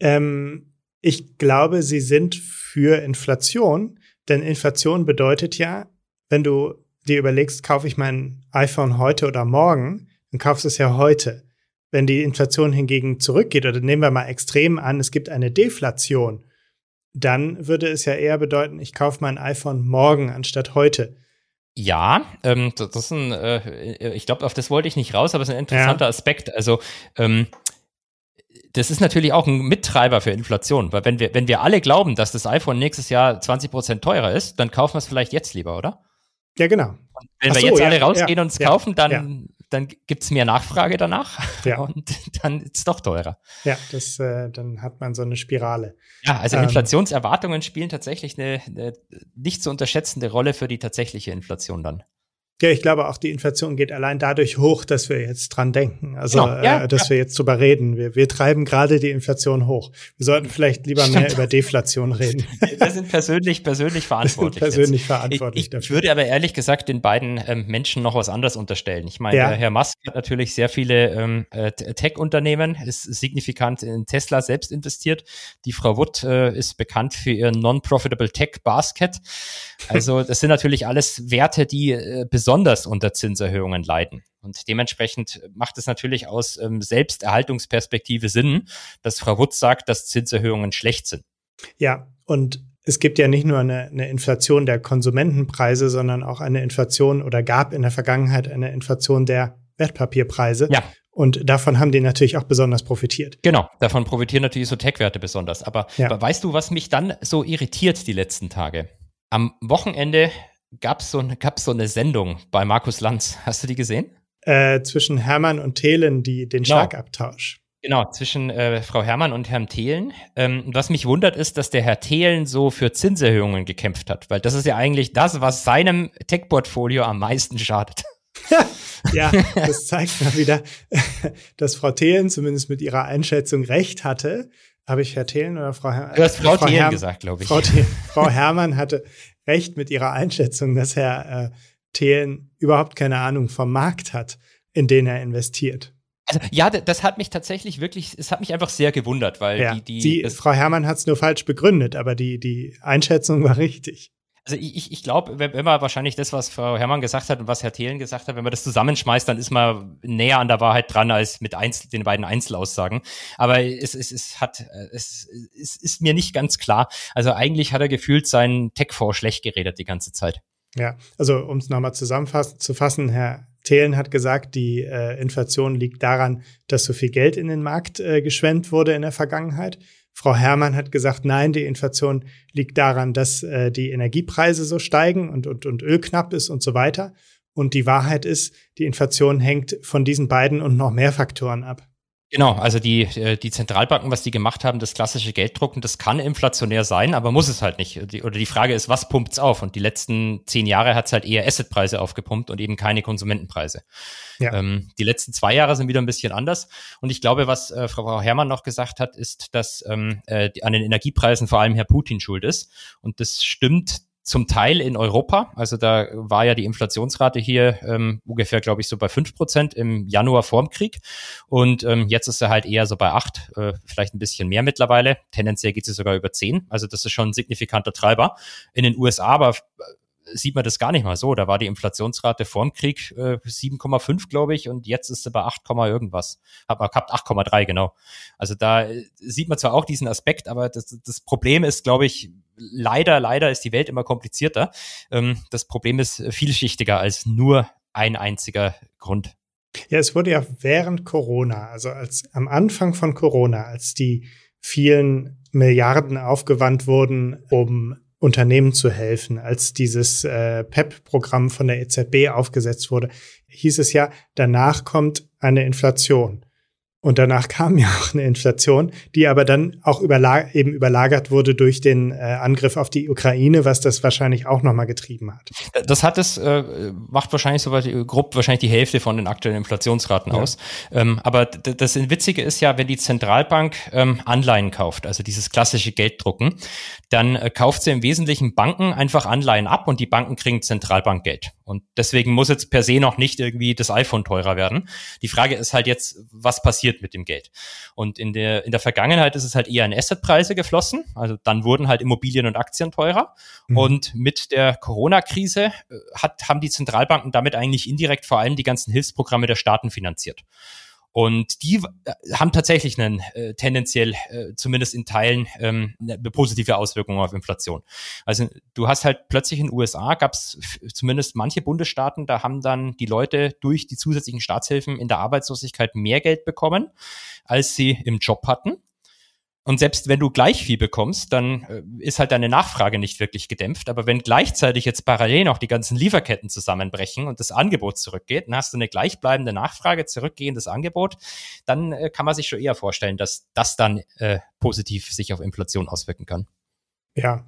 Ähm, ich glaube, sie sind für Inflation, denn Inflation bedeutet ja, wenn du dir überlegst, kaufe ich mein iPhone heute oder morgen, dann kaufst du es ja heute. Wenn die Inflation hingegen zurückgeht, oder nehmen wir mal extrem an, es gibt eine Deflation, dann würde es ja eher bedeuten, ich kaufe mein iPhone morgen anstatt heute. Ja, ähm, das ist ein, äh, ich glaube, auf das wollte ich nicht raus, aber es ist ein interessanter ja. Aspekt. Also ähm, das ist natürlich auch ein Mittreiber für Inflation, weil wenn wir, wenn wir alle glauben, dass das iPhone nächstes Jahr 20 Prozent teurer ist, dann kaufen wir es vielleicht jetzt lieber, oder? Ja, genau. Und wenn Ach wir so, jetzt alle rausgehen ja, und es ja, kaufen, dann dann gibt es mehr Nachfrage danach ja. und dann ist es doch teurer. Ja, das, äh, dann hat man so eine Spirale. Ja, also ähm, Inflationserwartungen spielen tatsächlich eine, eine nicht zu unterschätzende Rolle für die tatsächliche Inflation dann. Ja, ich glaube auch die Inflation geht allein dadurch hoch, dass wir jetzt dran denken. Also, genau, ja, äh, dass ja. wir jetzt drüber reden. Wir, wir treiben gerade die Inflation hoch. Wir sollten vielleicht lieber Stimmt. mehr über Deflation reden. Wir sind persönlich, persönlich verantwortlich. persönlich jetzt. verantwortlich ich, ich, ich würde aber ehrlich gesagt den beiden ähm, Menschen noch was anderes unterstellen. Ich meine, ja. Herr Musk hat natürlich sehr viele ähm, äh, Tech-Unternehmen, ist signifikant in Tesla selbst investiert. Die Frau Wood äh, ist bekannt für ihren Non-Profitable Tech Basket. Also, das sind natürlich alles Werte, die äh, besonders unter Zinserhöhungen leiden. Und dementsprechend macht es natürlich aus ähm, Selbsterhaltungsperspektive Sinn, dass Frau Wutz sagt, dass Zinserhöhungen schlecht sind. Ja, und es gibt ja nicht nur eine, eine, Inflation der Konsumentenpreise, sondern auch eine Inflation oder gab in der Vergangenheit eine Inflation der Wertpapierpreise. Ja. Und davon haben die natürlich auch besonders profitiert. Genau, davon profitieren natürlich so Tech-Werte besonders. Aber, ja. aber weißt du, was mich dann so irritiert die letzten Tage? Am Wochenende gab es so, gab's so eine Sendung bei Markus Lanz. Hast du die gesehen? Äh, zwischen Hermann und Thelen, die, den genau. Schlagabtausch. Genau, zwischen äh, Frau Herrmann und Herrn Thelen. Ähm, was mich wundert, ist, dass der Herr Thelen so für Zinserhöhungen gekämpft hat, weil das ist ja eigentlich das, was seinem Tech-Portfolio am meisten schadet. ja, das zeigt mal wieder, dass Frau Thelen zumindest mit ihrer Einschätzung recht hatte. Habe ich Herr Thelen oder Frau Herrmann? Du hast Frau, Frau Thelen Herr gesagt, glaube ich. Frau, Frau Herrmann hatte recht mit ihrer Einschätzung, dass Herr äh, Thelen überhaupt keine Ahnung vom Markt hat, in den er investiert. Also, ja, das hat mich tatsächlich wirklich, es hat mich einfach sehr gewundert, weil ja, die, die Sie, Frau Herrmann hat es nur falsch begründet, aber die, die Einschätzung war richtig. Also ich, ich glaube, wenn, wenn man wahrscheinlich das, was Frau Herrmann gesagt hat und was Herr Thelen gesagt hat, wenn man das zusammenschmeißt, dann ist man näher an der Wahrheit dran als mit Einzel den beiden Einzelaussagen. Aber es, es, es hat, es, es ist mir nicht ganz klar. Also eigentlich hat er gefühlt seinen Tech-Fonds schlecht geredet die ganze Zeit. Ja, also um es nochmal zusammenfassen zu fassen, Herr Thelen hat gesagt, die äh, Inflation liegt daran, dass so viel Geld in den Markt äh, geschwemmt wurde in der Vergangenheit. Frau Herrmann hat gesagt, nein, die Inflation liegt daran, dass äh, die Energiepreise so steigen und, und, und Öl knapp ist und so weiter. Und die Wahrheit ist, die Inflation hängt von diesen beiden und noch mehr Faktoren ab. Genau, also die, äh, die Zentralbanken, was die gemacht haben, das klassische Gelddrucken, das kann inflationär sein, aber muss es halt nicht. Die, oder die Frage ist, was pumpt's auf? Und die letzten zehn Jahre hat's halt eher Assetpreise aufgepumpt und eben keine Konsumentenpreise. Ja. Ähm, die letzten zwei Jahre sind wieder ein bisschen anders. Und ich glaube, was äh, Frau Herrmann noch gesagt hat, ist, dass ähm, äh, an den Energiepreisen vor allem Herr Putin schuld ist. Und das stimmt zum Teil in Europa. Also da war ja die Inflationsrate hier ähm, ungefähr, glaube ich, so bei fünf Prozent im Januar vorm Krieg. Und ähm, jetzt ist er halt eher so bei acht, äh, vielleicht ein bisschen mehr mittlerweile. Tendenziell geht es sogar über zehn. Also das ist schon ein signifikanter Treiber. In den USA aber äh, sieht man das gar nicht mal so. Da war die Inflationsrate vorm Krieg äh, 7,5, glaube ich, und jetzt ist sie bei 8, irgendwas. Hat man gehabt 8,3, genau. Also da äh, sieht man zwar auch diesen Aspekt, aber das, das Problem ist, glaube ich, leider, leider ist die Welt immer komplizierter. Ähm, das Problem ist vielschichtiger als nur ein einziger Grund. Ja, es wurde ja während Corona, also als am Anfang von Corona, als die vielen Milliarden aufgewandt wurden, um Unternehmen zu helfen, als dieses äh, PEP-Programm von der EZB aufgesetzt wurde, hieß es ja, danach kommt eine Inflation. Und danach kam ja auch eine Inflation, die aber dann auch überlag eben überlagert wurde durch den äh, Angriff auf die Ukraine, was das wahrscheinlich auch nochmal getrieben hat. Das hat es, äh, macht wahrscheinlich so weit, grob wahrscheinlich die Hälfte von den aktuellen Inflationsraten ja. aus. Ähm, aber das Witzige ist ja, wenn die Zentralbank ähm, Anleihen kauft, also dieses klassische Gelddrucken, dann äh, kauft sie im Wesentlichen Banken einfach Anleihen ab und die Banken kriegen Zentralbankgeld. Und deswegen muss jetzt per se noch nicht irgendwie das iPhone teurer werden. Die Frage ist halt jetzt, was passiert mit dem Geld? Und in der, in der Vergangenheit ist es halt eher in Assetpreise geflossen. Also dann wurden halt Immobilien und Aktien teurer. Mhm. Und mit der Corona-Krise äh, hat, haben die Zentralbanken damit eigentlich indirekt vor allem die ganzen Hilfsprogramme der Staaten finanziert. Und die äh, haben tatsächlich einen äh, tendenziell, äh, zumindest in Teilen, ähm, eine positive Auswirkung auf Inflation. Also du hast halt plötzlich in den USA gab es zumindest manche Bundesstaaten, da haben dann die Leute durch die zusätzlichen Staatshilfen in der Arbeitslosigkeit mehr Geld bekommen, als sie im Job hatten. Und selbst wenn du gleich viel bekommst, dann äh, ist halt deine Nachfrage nicht wirklich gedämpft. Aber wenn gleichzeitig jetzt parallel noch die ganzen Lieferketten zusammenbrechen und das Angebot zurückgeht, dann hast du eine gleichbleibende Nachfrage, zurückgehendes Angebot, dann äh, kann man sich schon eher vorstellen, dass das dann äh, positiv sich auf Inflation auswirken kann. Ja,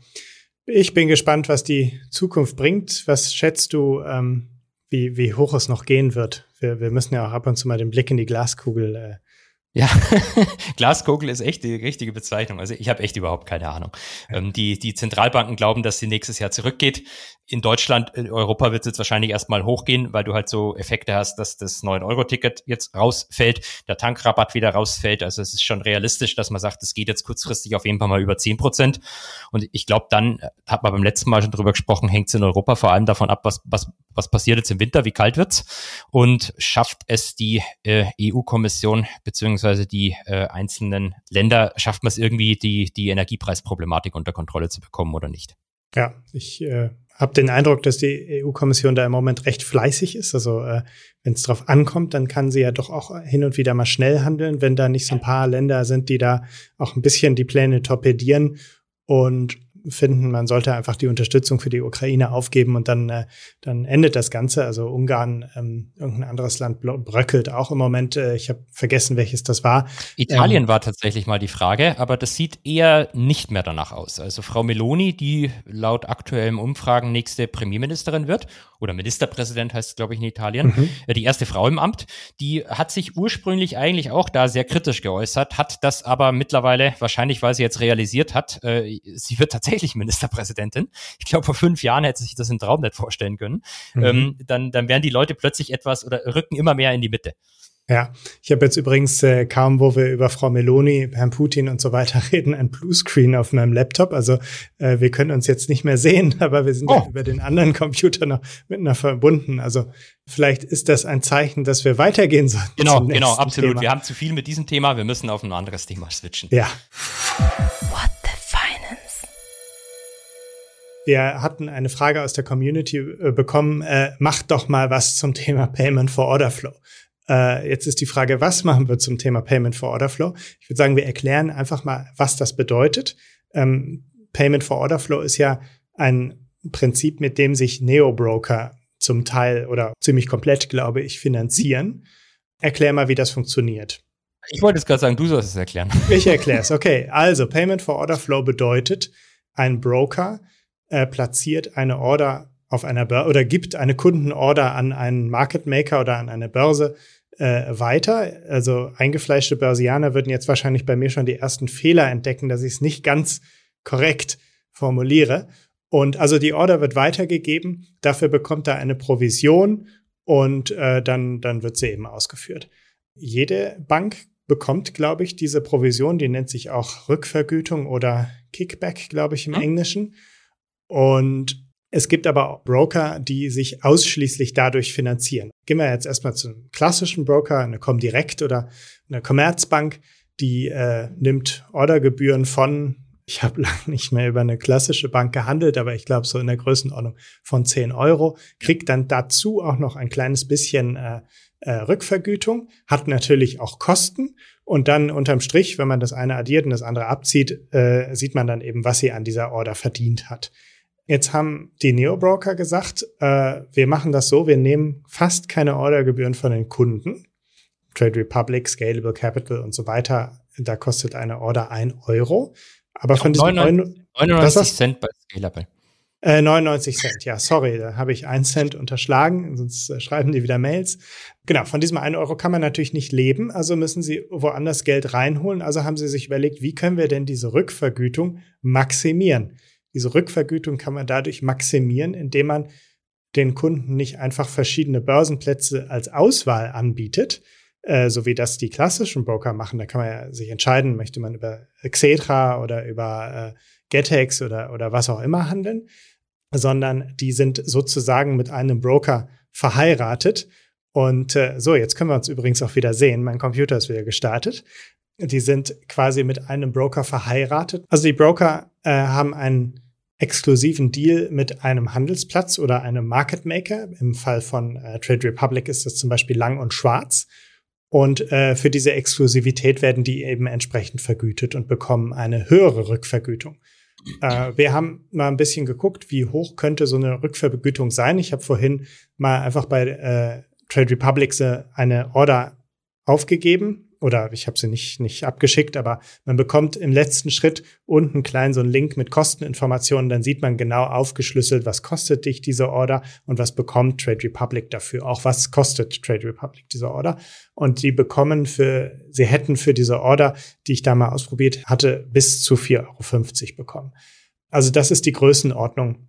ich bin gespannt, was die Zukunft bringt. Was schätzt du, ähm, wie, wie hoch es noch gehen wird? Wir, wir müssen ja auch ab und zu mal den Blick in die Glaskugel äh, ja, Glaskugel ist echt die richtige Bezeichnung. Also ich habe echt überhaupt keine Ahnung. Ähm, die, die Zentralbanken glauben, dass sie nächstes Jahr zurückgeht in Deutschland, in Europa wird es jetzt wahrscheinlich erstmal hochgehen, weil du halt so Effekte hast, dass das 9-Euro-Ticket jetzt rausfällt, der Tankrabatt wieder rausfällt. Also es ist schon realistisch, dass man sagt, es geht jetzt kurzfristig auf jeden Fall mal über 10 Prozent. Und ich glaube, dann, äh, hat man beim letzten Mal schon drüber gesprochen, hängt es in Europa vor allem davon ab, was, was, was passiert jetzt im Winter, wie kalt wird's und schafft es die äh, EU-Kommission beziehungsweise die äh, einzelnen Länder, schafft man es irgendwie, die, die Energiepreisproblematik unter Kontrolle zu bekommen oder nicht? Ja, ich äh, habe den Eindruck, dass die EU-Kommission da im Moment recht fleißig ist. Also äh, wenn es drauf ankommt, dann kann sie ja doch auch hin und wieder mal schnell handeln, wenn da nicht so ein paar Länder sind, die da auch ein bisschen die Pläne torpedieren. Und finden, man sollte einfach die Unterstützung für die Ukraine aufgeben und dann, äh, dann endet das Ganze. Also Ungarn, ähm, irgendein anderes Land bröckelt auch im Moment. Äh, ich habe vergessen, welches das war. Italien ähm, war tatsächlich mal die Frage, aber das sieht eher nicht mehr danach aus. Also Frau Meloni, die laut aktuellen Umfragen nächste Premierministerin wird, oder Ministerpräsident heißt es, glaube ich, in Italien, mhm. Äh, die erste Frau im Amt, die hat sich ursprünglich eigentlich auch da sehr kritisch geäußert, hat das aber mittlerweile, wahrscheinlich weil sie jetzt realisiert hat, äh, sie wird tatsächlich tatsächlich Ministerpräsidentin. Ich glaube, vor fünf Jahren hätte sich das im Traum nicht vorstellen können. Mhm. Ähm, dann, dann werden die Leute plötzlich etwas oder rücken immer mehr in die Mitte. Ja, ich habe jetzt übrigens äh, kaum, wo wir über Frau Meloni, Herrn Putin und so weiter reden, ein Bluescreen auf meinem Laptop. Also äh, wir können uns jetzt nicht mehr sehen, aber wir sind oh. über den anderen Computer noch miteinander verbunden. Also vielleicht ist das ein Zeichen, dass wir weitergehen sollten. Genau, genau, absolut. Thema. Wir haben zu viel mit diesem Thema. Wir müssen auf ein anderes Thema switchen. Ja. Wir hatten eine Frage aus der Community äh, bekommen, äh, macht doch mal was zum Thema Payment for Order Flow. Äh, jetzt ist die Frage, was machen wir zum Thema Payment for Order Flow? Ich würde sagen, wir erklären einfach mal, was das bedeutet. Ähm, Payment for Order Flow ist ja ein Prinzip, mit dem sich Neo-Broker zum Teil oder ziemlich komplett, glaube ich, finanzieren. Erklär mal, wie das funktioniert. Ich wollte jetzt gerade sagen, du sollst es erklären. Ich erkläre es. Okay, also Payment for Order Flow bedeutet, ein Broker äh, platziert eine Order auf einer Börse oder gibt eine Kundenorder an einen Market Maker oder an eine Börse äh, weiter. Also eingefleischte Börsianer würden jetzt wahrscheinlich bei mir schon die ersten Fehler entdecken, dass ich es nicht ganz korrekt formuliere. Und also die Order wird weitergegeben, dafür bekommt er eine Provision und äh, dann, dann wird sie eben ausgeführt. Jede Bank bekommt, glaube ich, diese Provision, die nennt sich auch Rückvergütung oder Kickback, glaube ich, im hm? Englischen. Und es gibt aber auch Broker, die sich ausschließlich dadurch finanzieren. Gehen wir jetzt erstmal zu einem klassischen Broker, eine Comdirect oder eine Commerzbank, die äh, nimmt Ordergebühren von Ich habe lange nicht mehr über eine klassische Bank gehandelt, aber ich glaube so in der Größenordnung von 10 Euro. Kriegt dann dazu auch noch ein kleines bisschen äh, äh, Rückvergütung, hat natürlich auch Kosten und dann unterm Strich, wenn man das eine addiert und das andere abzieht, äh, sieht man dann eben, was sie an dieser Order verdient hat. Jetzt haben die Neo-Broker gesagt, äh, wir machen das so, wir nehmen fast keine Ordergebühren von den Kunden. Trade Republic, Scalable Capital und so weiter, da kostet eine Order ein Euro. Aber von diesen 99, 99 Cent bei Scalable. Äh, 99 Cent, ja, sorry, da habe ich einen Cent unterschlagen, sonst äh, schreiben die wieder Mails. Genau, von diesem einen Euro kann man natürlich nicht leben, also müssen sie woanders Geld reinholen. Also haben sie sich überlegt, wie können wir denn diese Rückvergütung maximieren? Diese Rückvergütung kann man dadurch maximieren, indem man den Kunden nicht einfach verschiedene Börsenplätze als Auswahl anbietet, äh, so wie das die klassischen Broker machen. Da kann man ja sich entscheiden, möchte man über Xetra oder über äh, Getex oder, oder was auch immer handeln, sondern die sind sozusagen mit einem Broker verheiratet. Und äh, so, jetzt können wir uns übrigens auch wieder sehen. Mein Computer ist wieder gestartet. Die sind quasi mit einem Broker verheiratet. Also die Broker äh, haben einen exklusiven Deal mit einem Handelsplatz oder einem Market Maker. Im Fall von äh, Trade Republic ist das zum Beispiel Lang und Schwarz. Und äh, für diese Exklusivität werden die eben entsprechend vergütet und bekommen eine höhere Rückvergütung. Äh, wir haben mal ein bisschen geguckt, wie hoch könnte so eine Rückvergütung sein. Ich habe vorhin mal einfach bei äh, Trade Republic eine Order aufgegeben oder ich habe sie nicht, nicht abgeschickt, aber man bekommt im letzten Schritt unten klein so einen Link mit Kosteninformationen, dann sieht man genau aufgeschlüsselt, was kostet dich diese Order und was bekommt Trade Republic dafür, auch was kostet Trade Republic diese Order. Und die bekommen für, sie hätten für diese Order, die ich da mal ausprobiert hatte, bis zu 4,50 Euro bekommen. Also das ist die Größenordnung,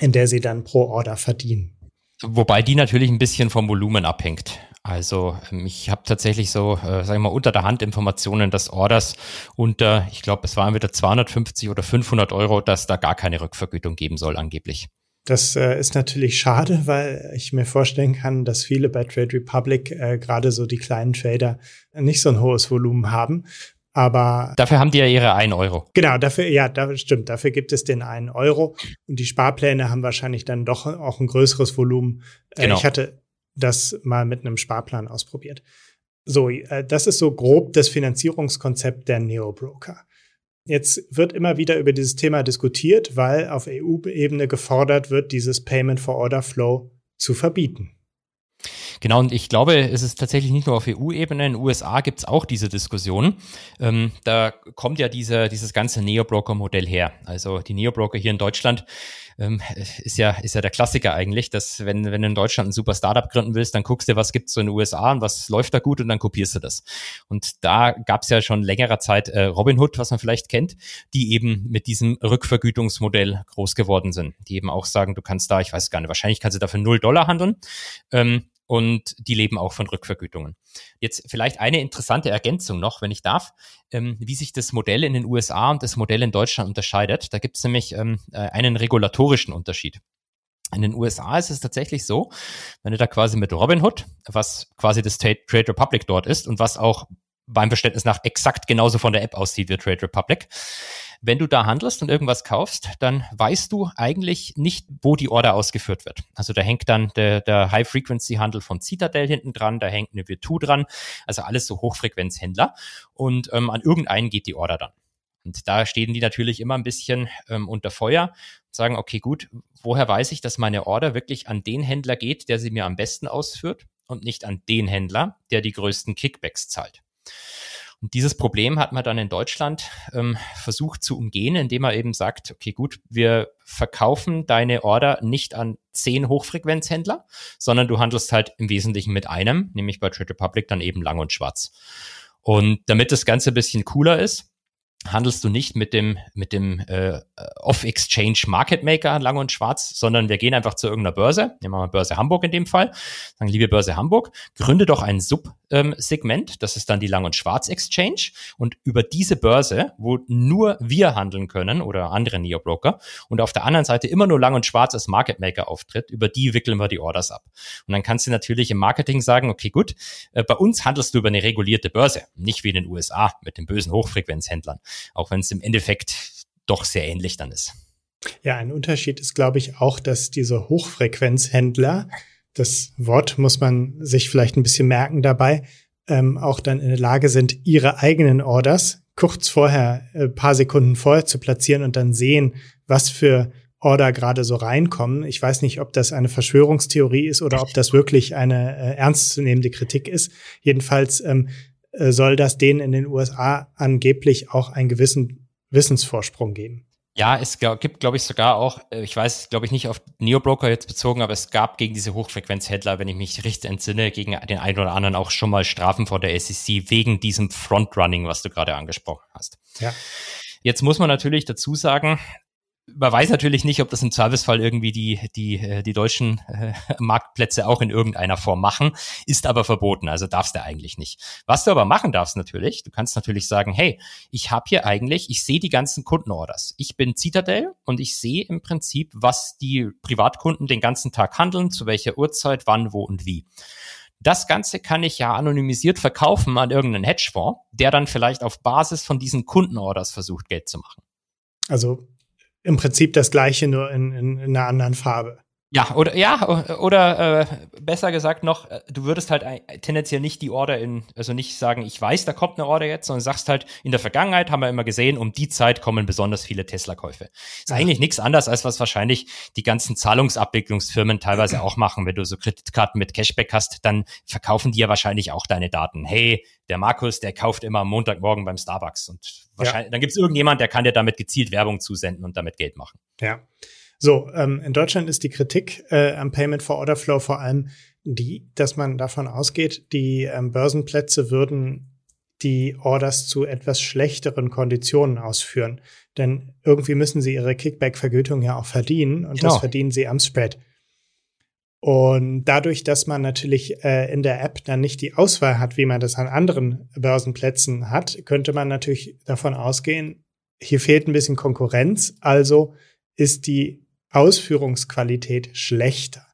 in der sie dann pro Order verdienen. Wobei die natürlich ein bisschen vom Volumen abhängt. Also ähm, ich habe tatsächlich so, äh, sage ich mal, unter der Hand Informationen, dass Orders unter, ich glaube, es waren wieder 250 oder 500 Euro, dass da gar keine Rückvergütung geben soll angeblich. Das äh, ist natürlich schade, weil ich mir vorstellen kann, dass viele bei Trade Republic, äh, gerade so die kleinen Trader, nicht so ein hohes Volumen haben. Aber dafür haben die ja ihre 1 Euro. Genau, dafür, ja, da stimmt. Dafür gibt es den 1 Euro. Und die Sparpläne haben wahrscheinlich dann doch auch ein größeres Volumen. Äh, genau. Ich hatte das mal mit einem Sparplan ausprobiert. So, äh, das ist so grob das Finanzierungskonzept der Neo-Broker. Jetzt wird immer wieder über dieses Thema diskutiert, weil auf EU-Ebene gefordert wird, dieses Payment for Order Flow zu verbieten. Genau, und ich glaube, es ist tatsächlich nicht nur auf EU-Ebene, in den USA gibt es auch diese Diskussion. Ähm, da kommt ja diese, dieses ganze Neo-Broker-Modell her. Also die Neo-Broker hier in Deutschland ähm, ist ja ist ja der Klassiker eigentlich, dass wenn wenn du in Deutschland ein super Startup gründen willst, dann guckst du, was gibt's so in den USA und was läuft da gut und dann kopierst du das. Und da gab's ja schon längerer Zeit äh, Robinhood, was man vielleicht kennt, die eben mit diesem Rückvergütungsmodell groß geworden sind, die eben auch sagen, du kannst da, ich weiß gar nicht, wahrscheinlich kannst du dafür null Dollar handeln. Ähm, und die leben auch von Rückvergütungen. Jetzt vielleicht eine interessante Ergänzung noch, wenn ich darf, ähm, wie sich das Modell in den USA und das Modell in Deutschland unterscheidet. Da gibt es nämlich ähm, äh, einen regulatorischen Unterschied. In den USA ist es tatsächlich so, wenn du da quasi mit Robinhood, was quasi das Trade Republic dort ist und was auch beim Verständnis nach exakt genauso von der App aussieht wie Trade Republic, wenn du da handelst und irgendwas kaufst, dann weißt du eigentlich nicht, wo die Order ausgeführt wird. Also da hängt dann der, der High-Frequency-Handel von Citadel hinten dran, da hängt eine Virtu dran, also alles so Hochfrequenzhändler und ähm, an irgendeinen geht die Order dann. Und da stehen die natürlich immer ein bisschen ähm, unter Feuer und sagen, okay, gut, woher weiß ich, dass meine Order wirklich an den Händler geht, der sie mir am besten ausführt und nicht an den Händler, der die größten Kickbacks zahlt. Und dieses Problem hat man dann in Deutschland ähm, versucht zu umgehen, indem man eben sagt, okay, gut, wir verkaufen deine Order nicht an zehn Hochfrequenzhändler, sondern du handelst halt im Wesentlichen mit einem, nämlich bei Trade Republic dann eben lang und schwarz. Und damit das Ganze ein bisschen cooler ist, handelst du nicht mit dem, mit dem äh, Off-Exchange Market Maker lang und schwarz, sondern wir gehen einfach zu irgendeiner Börse, nehmen wir mal Börse Hamburg in dem Fall, sagen, liebe Börse Hamburg, gründe doch ein Sub-Segment, ähm, das ist dann die Lang- und Schwarz-Exchange und über diese Börse, wo nur wir handeln können oder andere Neo-Broker und auf der anderen Seite immer nur Lang und Schwarz als Market Maker auftritt, über die wickeln wir die Orders ab. Und dann kannst du natürlich im Marketing sagen, okay, gut, äh, bei uns handelst du über eine regulierte Börse, nicht wie in den USA mit den bösen Hochfrequenzhändlern auch wenn es im Endeffekt doch sehr ähnlich dann ist. Ja, ein Unterschied ist, glaube ich, auch, dass diese Hochfrequenzhändler, das Wort muss man sich vielleicht ein bisschen merken dabei, ähm, auch dann in der Lage sind, ihre eigenen Orders kurz vorher, äh, paar Sekunden vorher zu platzieren und dann sehen, was für Order gerade so reinkommen. Ich weiß nicht, ob das eine Verschwörungstheorie ist oder ob das wirklich eine äh, ernstzunehmende Kritik ist. Jedenfalls ähm, äh, soll das denen in den USA angeblich auch einen gewissen Wissensvorsprung geben. Ja, es gibt, glaube ich, sogar auch, äh, ich weiß, glaube ich, nicht auf Neobroker jetzt bezogen, aber es gab gegen diese Hochfrequenzhändler, wenn ich mich richtig entsinne, gegen den einen oder anderen auch schon mal Strafen vor der SEC wegen diesem Frontrunning, was du gerade angesprochen hast. Ja. Jetzt muss man natürlich dazu sagen, man weiß natürlich nicht, ob das im Zweifelsfall irgendwie die, die, äh, die deutschen äh, Marktplätze auch in irgendeiner Form machen, ist aber verboten, also darfst du eigentlich nicht. Was du aber machen darfst natürlich, du kannst natürlich sagen, hey, ich habe hier eigentlich, ich sehe die ganzen Kundenorders. Ich bin Citadel und ich sehe im Prinzip, was die Privatkunden den ganzen Tag handeln, zu welcher Uhrzeit, wann, wo und wie. Das Ganze kann ich ja anonymisiert verkaufen an irgendeinen Hedgefonds, der dann vielleicht auf Basis von diesen Kundenorders versucht, Geld zu machen. Also im Prinzip das gleiche, nur in, in, in einer anderen Farbe. Ja, oder ja, oder äh, besser gesagt noch, äh, du würdest halt tendenziell nicht die Order in, also nicht sagen, ich weiß, da kommt eine Order jetzt, sondern sagst halt, in der Vergangenheit haben wir immer gesehen, um die Zeit kommen besonders viele Tesla-Käufe. Ist eigentlich nichts anderes, als was wahrscheinlich die ganzen Zahlungsabwicklungsfirmen teilweise auch machen. Wenn du so Kreditkarten mit Cashback hast, dann verkaufen die ja wahrscheinlich auch deine Daten. Hey, der Markus, der kauft immer am Montagmorgen beim Starbucks und wahrscheinlich, ja. dann gibt es irgendjemand, der kann dir damit gezielt Werbung zusenden und damit Geld machen. Ja. So, ähm, in Deutschland ist die Kritik äh, am Payment for Order Flow vor allem die, dass man davon ausgeht, die ähm, Börsenplätze würden die Orders zu etwas schlechteren Konditionen ausführen. Denn irgendwie müssen sie ihre Kickback-Vergütung ja auch verdienen und genau. das verdienen sie am Spread. Und dadurch, dass man natürlich äh, in der App dann nicht die Auswahl hat, wie man das an anderen Börsenplätzen hat, könnte man natürlich davon ausgehen, hier fehlt ein bisschen Konkurrenz, also ist die Ausführungsqualität schlechter.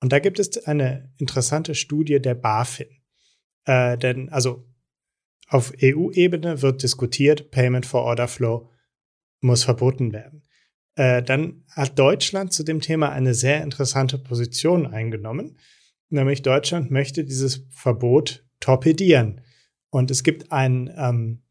Und da gibt es eine interessante Studie der BaFin. Äh, denn also auf EU-Ebene wird diskutiert, Payment for Order Flow muss verboten werden. Äh, dann hat Deutschland zu dem Thema eine sehr interessante Position eingenommen, nämlich Deutschland möchte dieses Verbot torpedieren. Und es gibt ein ähm,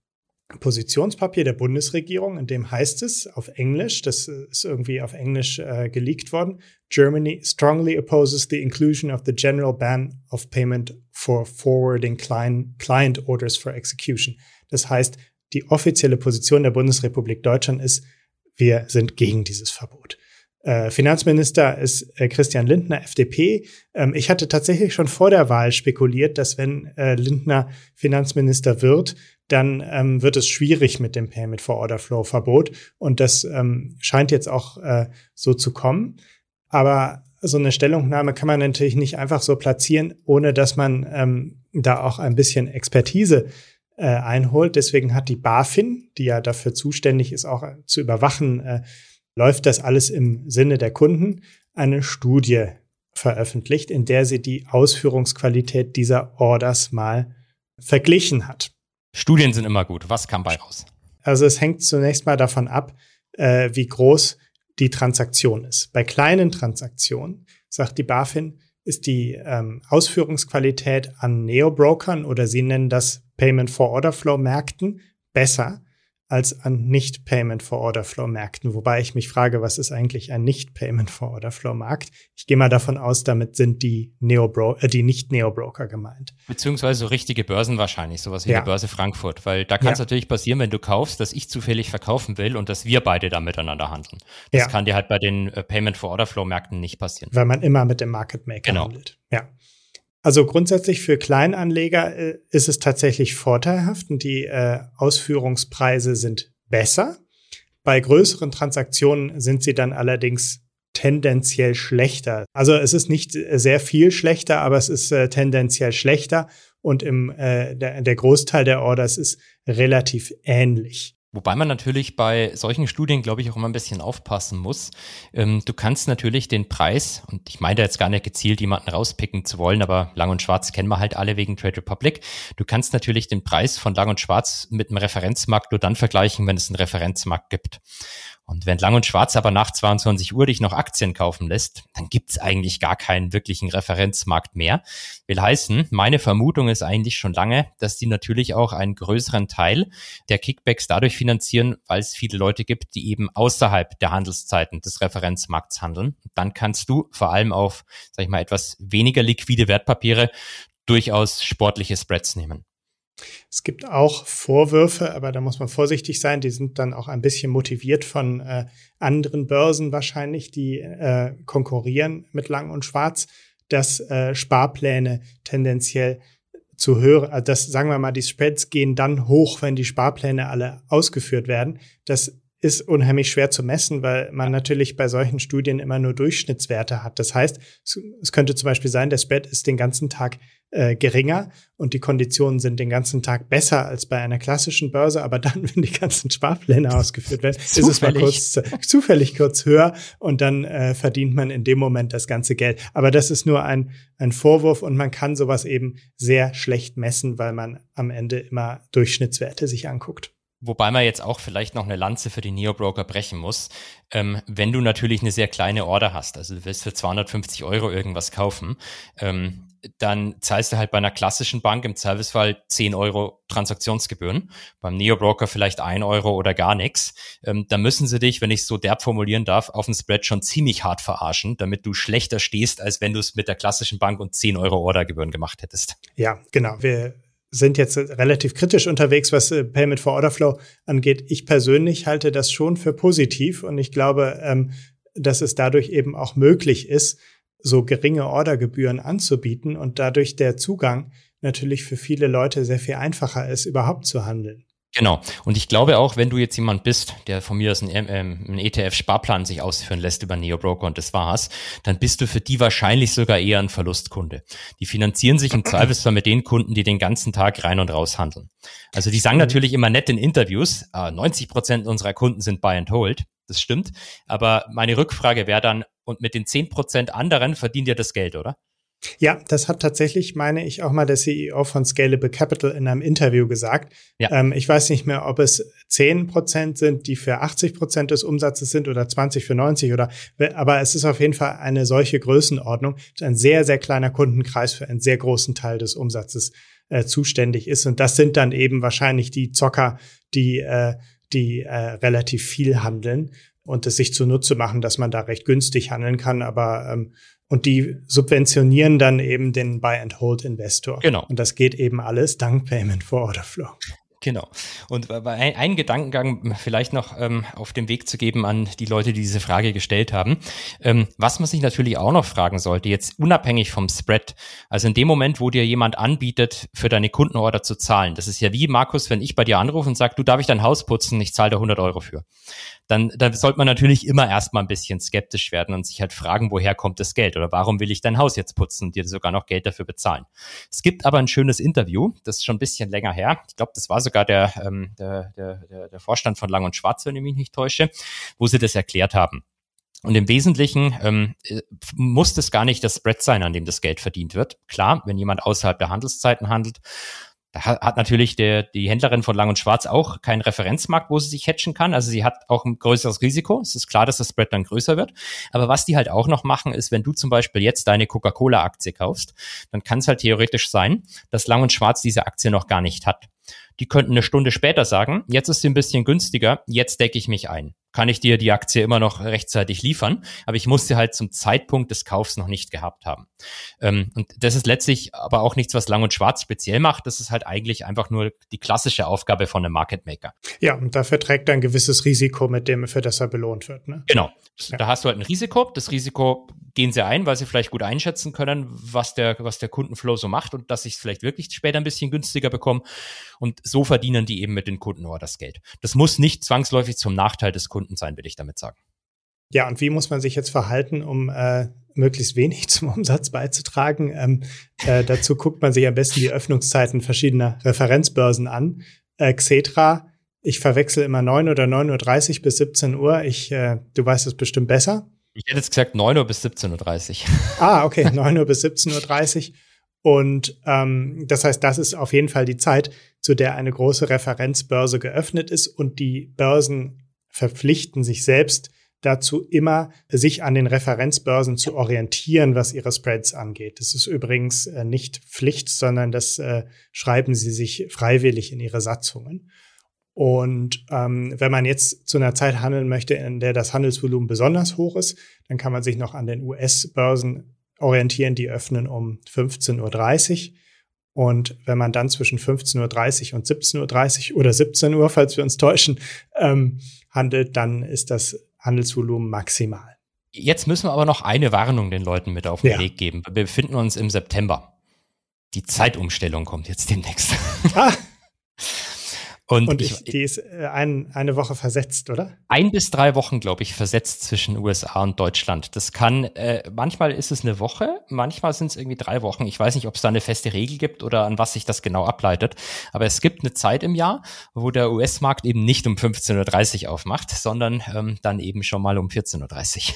Positionspapier der Bundesregierung, in dem heißt es auf Englisch, das ist irgendwie auf Englisch äh, geleakt worden, Germany strongly opposes the inclusion of the general ban of payment for forwarding client, client orders for execution. Das heißt, die offizielle Position der Bundesrepublik Deutschland ist, wir sind gegen dieses Verbot. Äh, Finanzminister ist äh, Christian Lindner, FDP. Ähm, ich hatte tatsächlich schon vor der Wahl spekuliert, dass wenn äh, Lindner Finanzminister wird, dann ähm, wird es schwierig mit dem Payment for Order Flow Verbot. Und das ähm, scheint jetzt auch so zu kommen. Aber so eine Stellungnahme kann man natürlich nicht einfach so platzieren, ohne dass man da auch ein bisschen Expertise einholt. Deswegen hat die BaFin, die ja dafür zuständig ist, auch zu überwachen, läuft das alles im Sinne der Kunden, eine Studie veröffentlicht, in der sie die Ausführungsqualität dieser Orders mal verglichen hat. Studien sind immer gut. Was kam bei raus? Also es hängt zunächst mal davon ab, äh, wie groß die Transaktion ist. Bei kleinen Transaktionen, sagt die BaFin, ist die ähm, Ausführungsqualität an Neo-Brokern oder sie nennen das Payment for Order Flow Märkten besser als an Nicht-Payment-for-Order-Flow-Märkten. Wobei ich mich frage, was ist eigentlich ein Nicht-Payment-for-Order-Flow-Markt? Ich gehe mal davon aus, damit sind die, Neo äh, die Nicht-Neo-Broker gemeint. Beziehungsweise so richtige Börsen wahrscheinlich, sowas wie ja. die Börse Frankfurt. Weil da kann es ja. natürlich passieren, wenn du kaufst, dass ich zufällig verkaufen will und dass wir beide da miteinander handeln. Das ja. kann dir halt bei den äh, Payment-for-Order-Flow-Märkten nicht passieren. Weil man immer mit dem Market Maker genau. handelt. Ja. Also grundsätzlich für Kleinanleger äh, ist es tatsächlich vorteilhaft und die äh, Ausführungspreise sind besser. Bei größeren Transaktionen sind sie dann allerdings tendenziell schlechter. Also es ist nicht sehr viel schlechter, aber es ist äh, tendenziell schlechter und im, äh, der Großteil der Orders ist relativ ähnlich. Wobei man natürlich bei solchen Studien, glaube ich, auch immer ein bisschen aufpassen muss. Ähm, du kannst natürlich den Preis, und ich meine jetzt gar nicht gezielt jemanden rauspicken zu wollen, aber Lang und Schwarz kennen wir halt alle wegen Trade Republic. Du kannst natürlich den Preis von Lang und Schwarz mit einem Referenzmarkt nur dann vergleichen, wenn es einen Referenzmarkt gibt. Und wenn Lang und Schwarz aber nach 22 Uhr dich noch Aktien kaufen lässt, dann gibt's eigentlich gar keinen wirklichen Referenzmarkt mehr. Will heißen, meine Vermutung ist eigentlich schon lange, dass die natürlich auch einen größeren Teil der Kickbacks dadurch finanzieren, weil es viele Leute gibt, die eben außerhalb der Handelszeiten des Referenzmarkts handeln. dann kannst du vor allem auf, sag ich mal, etwas weniger liquide Wertpapiere durchaus sportliche Spreads nehmen. Es gibt auch Vorwürfe, aber da muss man vorsichtig sein. Die sind dann auch ein bisschen motiviert von äh, anderen Börsen wahrscheinlich, die äh, konkurrieren mit Lang und Schwarz, dass äh, Sparpläne tendenziell zu hören, also das sagen wir mal, die Spreads gehen dann hoch, wenn die Sparpläne alle ausgeführt werden. Das ist unheimlich schwer zu messen, weil man natürlich bei solchen Studien immer nur Durchschnittswerte hat. Das heißt, es könnte zum Beispiel sein, der Spread ist den ganzen Tag äh, geringer und die Konditionen sind den ganzen Tag besser als bei einer klassischen Börse, aber dann, wenn die ganzen Sparpläne ausgeführt werden, ist es mal kurz zufällig kurz höher und dann äh, verdient man in dem Moment das ganze Geld. Aber das ist nur ein, ein Vorwurf und man kann sowas eben sehr schlecht messen, weil man am Ende immer Durchschnittswerte sich anguckt. Wobei man jetzt auch vielleicht noch eine Lanze für die Neo-Broker brechen muss. Ähm, wenn du natürlich eine sehr kleine Order hast, also du willst für 250 Euro irgendwas kaufen, ähm, dann zahlst du halt bei einer klassischen Bank im Servicefall 10 Euro Transaktionsgebühren, beim Neo-Broker vielleicht 1 Euro oder gar nichts. Ähm, da müssen sie dich, wenn ich es so derb formulieren darf, auf dem Spread schon ziemlich hart verarschen, damit du schlechter stehst, als wenn du es mit der klassischen Bank und 10 Euro Ordergebühren gemacht hättest. Ja, genau. Wir sind jetzt relativ kritisch unterwegs, was äh, Payment for Order Flow angeht. Ich persönlich halte das schon für positiv und ich glaube, ähm, dass es dadurch eben auch möglich ist, so geringe Ordergebühren anzubieten und dadurch der Zugang natürlich für viele Leute sehr viel einfacher ist, überhaupt zu handeln. Genau. Und ich glaube auch, wenn du jetzt jemand bist, der von mir aus einen, ähm, einen ETF-Sparplan sich ausführen lässt über Neo-Broker und das war's, dann bist du für die wahrscheinlich sogar eher ein Verlustkunde. Die finanzieren sich im Zweifelsfall mit den Kunden, die den ganzen Tag rein und raus handeln. Also die sagen mhm. natürlich immer nett in Interviews, 90 ah, Prozent unserer Kunden sind Buy and Hold. Das stimmt. Aber meine Rückfrage wäre dann, und mit den 10 Prozent anderen verdient ihr das Geld, oder? Ja, das hat tatsächlich, meine ich, auch mal der CEO von Scalable Capital in einem Interview gesagt. Ja. Ähm, ich weiß nicht mehr, ob es 10 Prozent sind, die für 80 Prozent des Umsatzes sind oder 20 für 90 oder, aber es ist auf jeden Fall eine solche Größenordnung, ein sehr, sehr kleiner Kundenkreis für einen sehr großen Teil des Umsatzes äh, zuständig ist. Und das sind dann eben wahrscheinlich die Zocker, die, äh, die äh, relativ viel handeln und es sich zunutze machen, dass man da recht günstig handeln kann. Aber ähm, und die subventionieren dann eben den Buy-and-Hold-Investor. Genau. Und das geht eben alles dank Payment for Order Flow. Genau. Und ein, einen Gedankengang vielleicht noch ähm, auf dem Weg zu geben an die Leute, die diese Frage gestellt haben. Ähm, was man sich natürlich auch noch fragen sollte, jetzt unabhängig vom Spread, also in dem Moment, wo dir jemand anbietet, für deine Kundenorder zu zahlen, das ist ja wie, Markus, wenn ich bei dir anrufe und sage, du darf ich dein Haus putzen, ich zahle da 100 Euro für dann, dann sollte man natürlich immer erstmal ein bisschen skeptisch werden und sich halt fragen, woher kommt das Geld oder warum will ich dein Haus jetzt putzen und dir sogar noch Geld dafür bezahlen. Es gibt aber ein schönes Interview, das ist schon ein bisschen länger her. Ich glaube, das war sogar der, ähm, der, der, der Vorstand von Lang und Schwarz, wenn ich mich nicht täusche, wo sie das erklärt haben. Und im Wesentlichen ähm, äh, muss das gar nicht das Spread sein, an dem das Geld verdient wird. Klar, wenn jemand außerhalb der Handelszeiten handelt, da hat natürlich der, die Händlerin von Lang und Schwarz auch keinen Referenzmarkt, wo sie sich hatchen kann. Also sie hat auch ein größeres Risiko. Es ist klar, dass das Spread dann größer wird. Aber was die halt auch noch machen, ist, wenn du zum Beispiel jetzt deine Coca-Cola-Aktie kaufst, dann kann es halt theoretisch sein, dass Lang und Schwarz diese Aktie noch gar nicht hat. Die könnten eine Stunde später sagen, jetzt ist sie ein bisschen günstiger, jetzt decke ich mich ein kann ich dir die Aktie immer noch rechtzeitig liefern, aber ich muss sie halt zum Zeitpunkt des Kaufs noch nicht gehabt haben. Ähm, und das ist letztlich aber auch nichts, was Lang und Schwarz speziell macht. Das ist halt eigentlich einfach nur die klassische Aufgabe von einem Market Maker. Ja, und dafür trägt er ein gewisses Risiko, mit dem für das er belohnt wird. Ne? Genau. Ja. Da hast du halt ein Risiko. Das Risiko gehen sie ein, weil sie vielleicht gut einschätzen können, was der, was der Kundenflow so macht und dass ich es vielleicht wirklich später ein bisschen günstiger bekomme. Und so verdienen die eben mit den Kunden das Geld. Das muss nicht zwangsläufig zum Nachteil des Kunden Kunden sein, will ich damit sagen. Ja, und wie muss man sich jetzt verhalten, um äh, möglichst wenig zum Umsatz beizutragen? Ähm, äh, dazu guckt man sich am besten die Öffnungszeiten verschiedener Referenzbörsen an. Äh, Xetra Ich verwechsel immer 9 oder 9.30 Uhr bis 17 Uhr. Ich, äh, du weißt es bestimmt besser. Ich hätte jetzt gesagt 9 Uhr bis 17.30 Uhr. Ah, okay, 9 Uhr bis 17.30 Uhr. Und ähm, das heißt, das ist auf jeden Fall die Zeit, zu der eine große Referenzbörse geöffnet ist und die Börsen verpflichten sich selbst dazu, immer sich an den Referenzbörsen zu orientieren, was ihre Spreads angeht. Das ist übrigens äh, nicht Pflicht, sondern das äh, schreiben sie sich freiwillig in ihre Satzungen. Und ähm, wenn man jetzt zu einer Zeit handeln möchte, in der das Handelsvolumen besonders hoch ist, dann kann man sich noch an den US-Börsen orientieren, die öffnen um 15.30 Uhr. Und wenn man dann zwischen 15.30 Uhr und 17.30 Uhr oder 17 Uhr, falls wir uns täuschen, ähm, handelt, dann ist das Handelsvolumen maximal. Jetzt müssen wir aber noch eine Warnung den Leuten mit auf den ja. Weg geben. Wir befinden uns im September. Die Zeitumstellung kommt jetzt demnächst. Ah. Und, und ich, die ist äh, ein, eine Woche versetzt, oder? Ein bis drei Wochen, glaube ich, versetzt zwischen USA und Deutschland. Das kann, äh, manchmal ist es eine Woche, manchmal sind es irgendwie drei Wochen. Ich weiß nicht, ob es da eine feste Regel gibt oder an was sich das genau ableitet. Aber es gibt eine Zeit im Jahr, wo der US-Markt eben nicht um 15.30 Uhr aufmacht, sondern ähm, dann eben schon mal um 14.30 Uhr.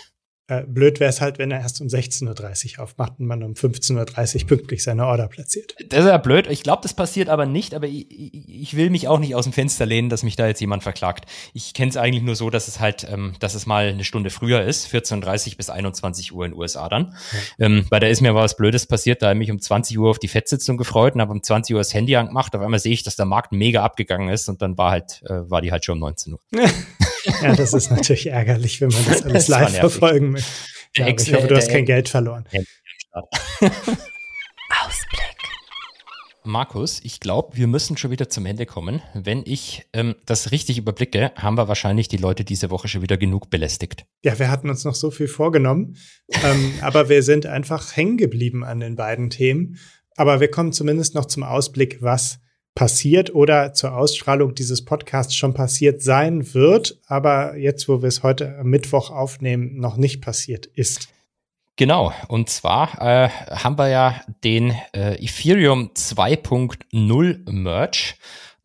Äh, blöd wäre es halt, wenn er erst um 16.30 Uhr aufmacht und man um 15.30 Uhr pünktlich seine Order platziert. Das ist ja blöd. Ich glaube, das passiert aber nicht, aber ich, ich, will mich auch nicht aus dem Fenster lehnen, dass mich da jetzt jemand verklagt. Ich kenne es eigentlich nur so, dass es halt, ähm, dass es mal eine Stunde früher ist, 14.30 bis 21 Uhr in den USA dann. Ja. Ähm, weil da ist mir was Blödes passiert, da habe ich mich um 20 Uhr auf die Fettsitzung gefreut und habe um 20 Uhr das Handy angemacht. Auf einmal sehe ich, dass der Markt mega abgegangen ist und dann war halt, äh, war die halt schon um 19 Uhr. ja, das ist natürlich ärgerlich, wenn man das alles das live verfolgen möchte. Ja, ich hoffe, du hast kein Geld verloren. Ausblick. Markus, ich glaube, wir müssen schon wieder zum Ende kommen. Wenn ich ähm, das richtig überblicke, haben wir wahrscheinlich die Leute diese Woche schon wieder genug belästigt. Ja, wir hatten uns noch so viel vorgenommen, ähm, aber wir sind einfach hängen geblieben an den beiden Themen. Aber wir kommen zumindest noch zum Ausblick, was passiert oder zur Ausstrahlung dieses Podcasts schon passiert sein wird, aber jetzt, wo wir es heute Mittwoch aufnehmen, noch nicht passiert ist. Genau, und zwar äh, haben wir ja den äh, Ethereum 2.0 Merge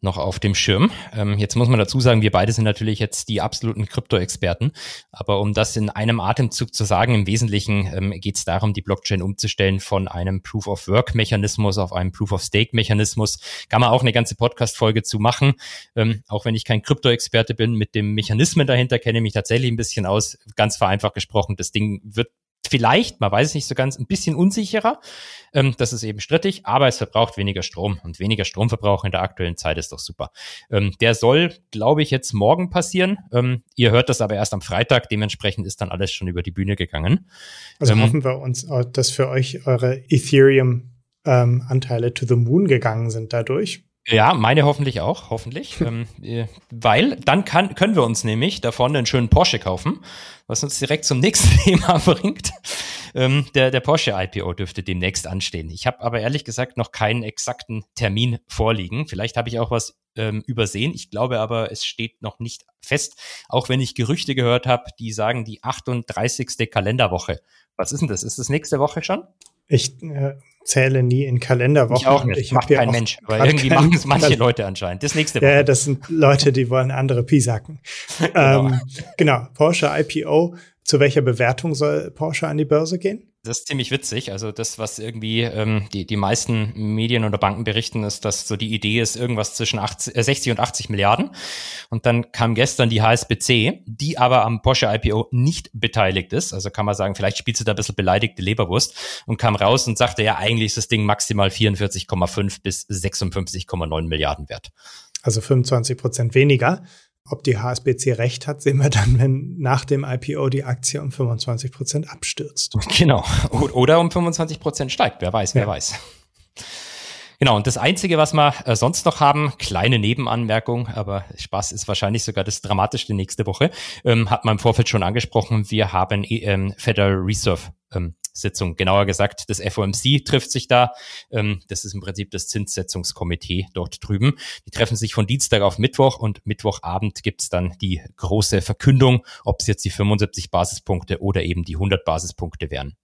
noch auf dem Schirm. Ähm, jetzt muss man dazu sagen, wir beide sind natürlich jetzt die absoluten Krypto-Experten. Aber um das in einem Atemzug zu sagen, im Wesentlichen ähm, geht es darum, die Blockchain umzustellen von einem Proof-of-Work-Mechanismus auf einen Proof-of-Stake-Mechanismus. Kann man auch eine ganze Podcast-Folge zu machen. Ähm, auch wenn ich kein Krypto-Experte bin, mit dem Mechanismen dahinter kenne ich mich tatsächlich ein bisschen aus. Ganz vereinfacht gesprochen, das Ding wird vielleicht, man weiß es nicht so ganz, ein bisschen unsicherer. Ähm, das ist eben strittig, aber es verbraucht weniger Strom und weniger Stromverbrauch in der aktuellen Zeit ist doch super. Ähm, der soll, glaube ich, jetzt morgen passieren. Ähm, ihr hört das aber erst am Freitag, dementsprechend ist dann alles schon über die Bühne gegangen. Also ähm, hoffen wir uns, dass für euch eure Ethereum-Anteile ähm, to the moon gegangen sind dadurch. Ja, meine hoffentlich auch, hoffentlich. ähm, äh, weil dann kann, können wir uns nämlich davon einen schönen Porsche kaufen, was uns direkt zum nächsten Thema bringt. Ähm, der, der Porsche IPO dürfte demnächst anstehen. Ich habe aber ehrlich gesagt noch keinen exakten Termin vorliegen. Vielleicht habe ich auch was ähm, übersehen. Ich glaube aber, es steht noch nicht fest, auch wenn ich Gerüchte gehört habe, die sagen die 38. Kalenderwoche. Was ist denn das? Ist das nächste Woche schon? Ich äh, zähle nie in Kalenderwochen. Ich auch nicht. Ich macht kein Mensch. Aber irgendwie machen es manche Leute anscheinend. Das nächste Woche. Ja, das sind Leute, die wollen andere Pisacken. genau. Ähm, genau. Porsche IPO. Zu welcher Bewertung soll Porsche an die Börse gehen? Das ist ziemlich witzig. Also das, was irgendwie ähm, die, die meisten Medien oder Banken berichten, ist, dass so die Idee ist, irgendwas zwischen 80, äh, 60 und 80 Milliarden. Und dann kam gestern die HSBC, die aber am Porsche IPO nicht beteiligt ist. Also kann man sagen, vielleicht spielt sie da ein bisschen beleidigte Leberwurst und kam raus und sagte, ja, eigentlich ist das Ding maximal 44,5 bis 56,9 Milliarden wert. Also 25 Prozent weniger. Ob die HSBC recht hat, sehen wir dann, wenn nach dem IPO die Aktie um 25 Prozent abstürzt. Genau. Oder um 25 Prozent steigt. Wer weiß, wer ja. weiß. Genau, und das Einzige, was wir äh, sonst noch haben, kleine Nebenanmerkung, aber Spaß ist wahrscheinlich sogar das Dramatischste nächste Woche, ähm, hat man im Vorfeld schon angesprochen, wir haben ähm, Federal Reserve ähm, Sitzung. Genauer gesagt, das FOMC trifft sich da. Ähm, das ist im Prinzip das Zinssetzungskomitee dort drüben. Die treffen sich von Dienstag auf Mittwoch und Mittwochabend gibt's dann die große Verkündung, ob es jetzt die 75 Basispunkte oder eben die 100 Basispunkte wären.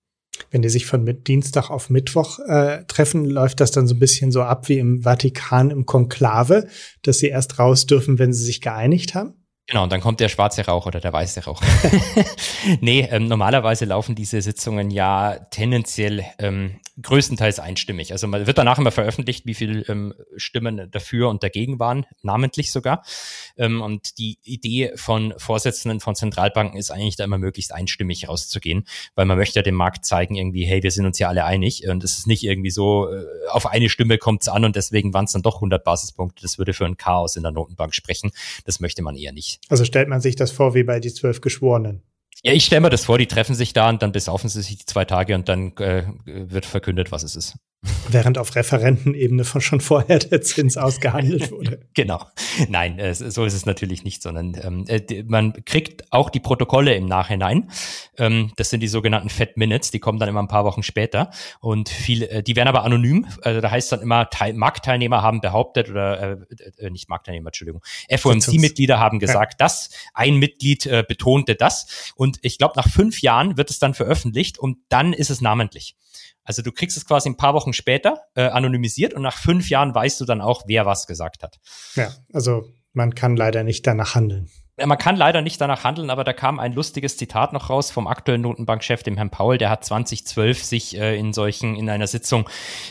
wenn die sich von Dienstag auf Mittwoch äh, treffen, läuft das dann so ein bisschen so ab wie im Vatikan im Konklave, dass sie erst raus dürfen, wenn sie sich geeinigt haben? Genau, und dann kommt der schwarze Rauch oder der weiße Rauch. nee, ähm, normalerweise laufen diese Sitzungen ja tendenziell ähm, größtenteils einstimmig. Also man wird danach immer veröffentlicht, wie viele ähm, Stimmen dafür und dagegen waren, namentlich sogar. Ähm, und die Idee von Vorsitzenden von Zentralbanken ist eigentlich da immer möglichst einstimmig rauszugehen, weil man möchte ja dem Markt zeigen, irgendwie, hey, wir sind uns ja alle einig. Und es ist nicht irgendwie so, äh, auf eine Stimme kommt es an und deswegen waren es dann doch 100 Basispunkte. Das würde für ein Chaos in der Notenbank sprechen. Das möchte man eher nicht. Also stellt man sich das vor wie bei die zwölf Geschworenen. Ja, ich stelle mir das vor, die treffen sich da und dann besaufen sie sich die zwei Tage und dann äh, wird verkündet, was es ist. Während auf Referentenebene von schon vorher der Zins ausgehandelt wurde. genau. Nein, äh, so ist es natürlich nicht, sondern ähm, äh, man kriegt auch die Protokolle im Nachhinein. Ähm, das sind die sogenannten Fat Minutes, die kommen dann immer ein paar Wochen später. Und viel, äh, die werden aber anonym. Also da heißt dann immer, Teil, Marktteilnehmer haben behauptet, oder äh, äh, nicht Marktteilnehmer, Entschuldigung, FOMC-Mitglieder haben gesagt, ja. das, ein Mitglied äh, betonte das. Und ich glaube, nach fünf Jahren wird es dann veröffentlicht und dann ist es namentlich. Also du kriegst es quasi ein paar Wochen später äh, anonymisiert und nach fünf Jahren weißt du dann auch, wer was gesagt hat. Ja, also man kann leider nicht danach handeln man kann leider nicht danach handeln, aber da kam ein lustiges Zitat noch raus vom aktuellen Notenbankchef, dem Herrn Paul, der hat 2012 sich äh, in solchen, in einer Sitzung,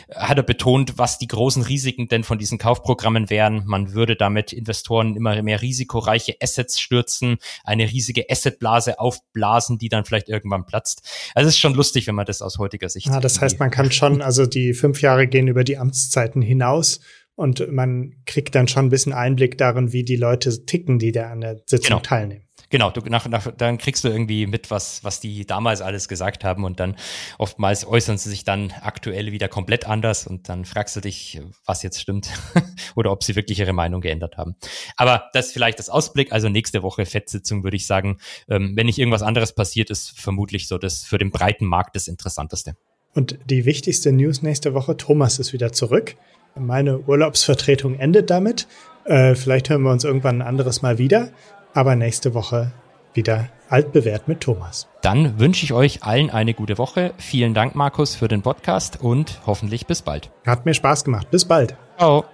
äh, hat er betont, was die großen Risiken denn von diesen Kaufprogrammen wären. Man würde damit Investoren immer mehr risikoreiche Assets stürzen, eine riesige Assetblase aufblasen, die dann vielleicht irgendwann platzt. Also es ist schon lustig, wenn man das aus heutiger Sicht. Ja, das heißt, man kann schon, also die fünf Jahre gehen über die Amtszeiten hinaus und man kriegt dann schon ein bisschen Einblick darin, wie die Leute ticken, die da an der Sitzung genau. teilnehmen. Genau, du, nach, nach, dann kriegst du irgendwie mit, was, was die damals alles gesagt haben und dann oftmals äußern sie sich dann aktuell wieder komplett anders und dann fragst du dich, was jetzt stimmt oder ob sie wirklich ihre Meinung geändert haben. Aber das ist vielleicht das Ausblick. Also nächste Woche Fettsitzung würde ich sagen, ähm, wenn nicht irgendwas anderes passiert, ist vermutlich so das für den breiten Markt das Interessanteste. Und die wichtigste News nächste Woche, Thomas ist wieder zurück. Meine Urlaubsvertretung endet damit. Äh, vielleicht hören wir uns irgendwann ein anderes Mal wieder. Aber nächste Woche wieder altbewährt mit Thomas. Dann wünsche ich euch allen eine gute Woche. Vielen Dank, Markus, für den Podcast und hoffentlich bis bald. Hat mir Spaß gemacht. Bis bald. Ciao.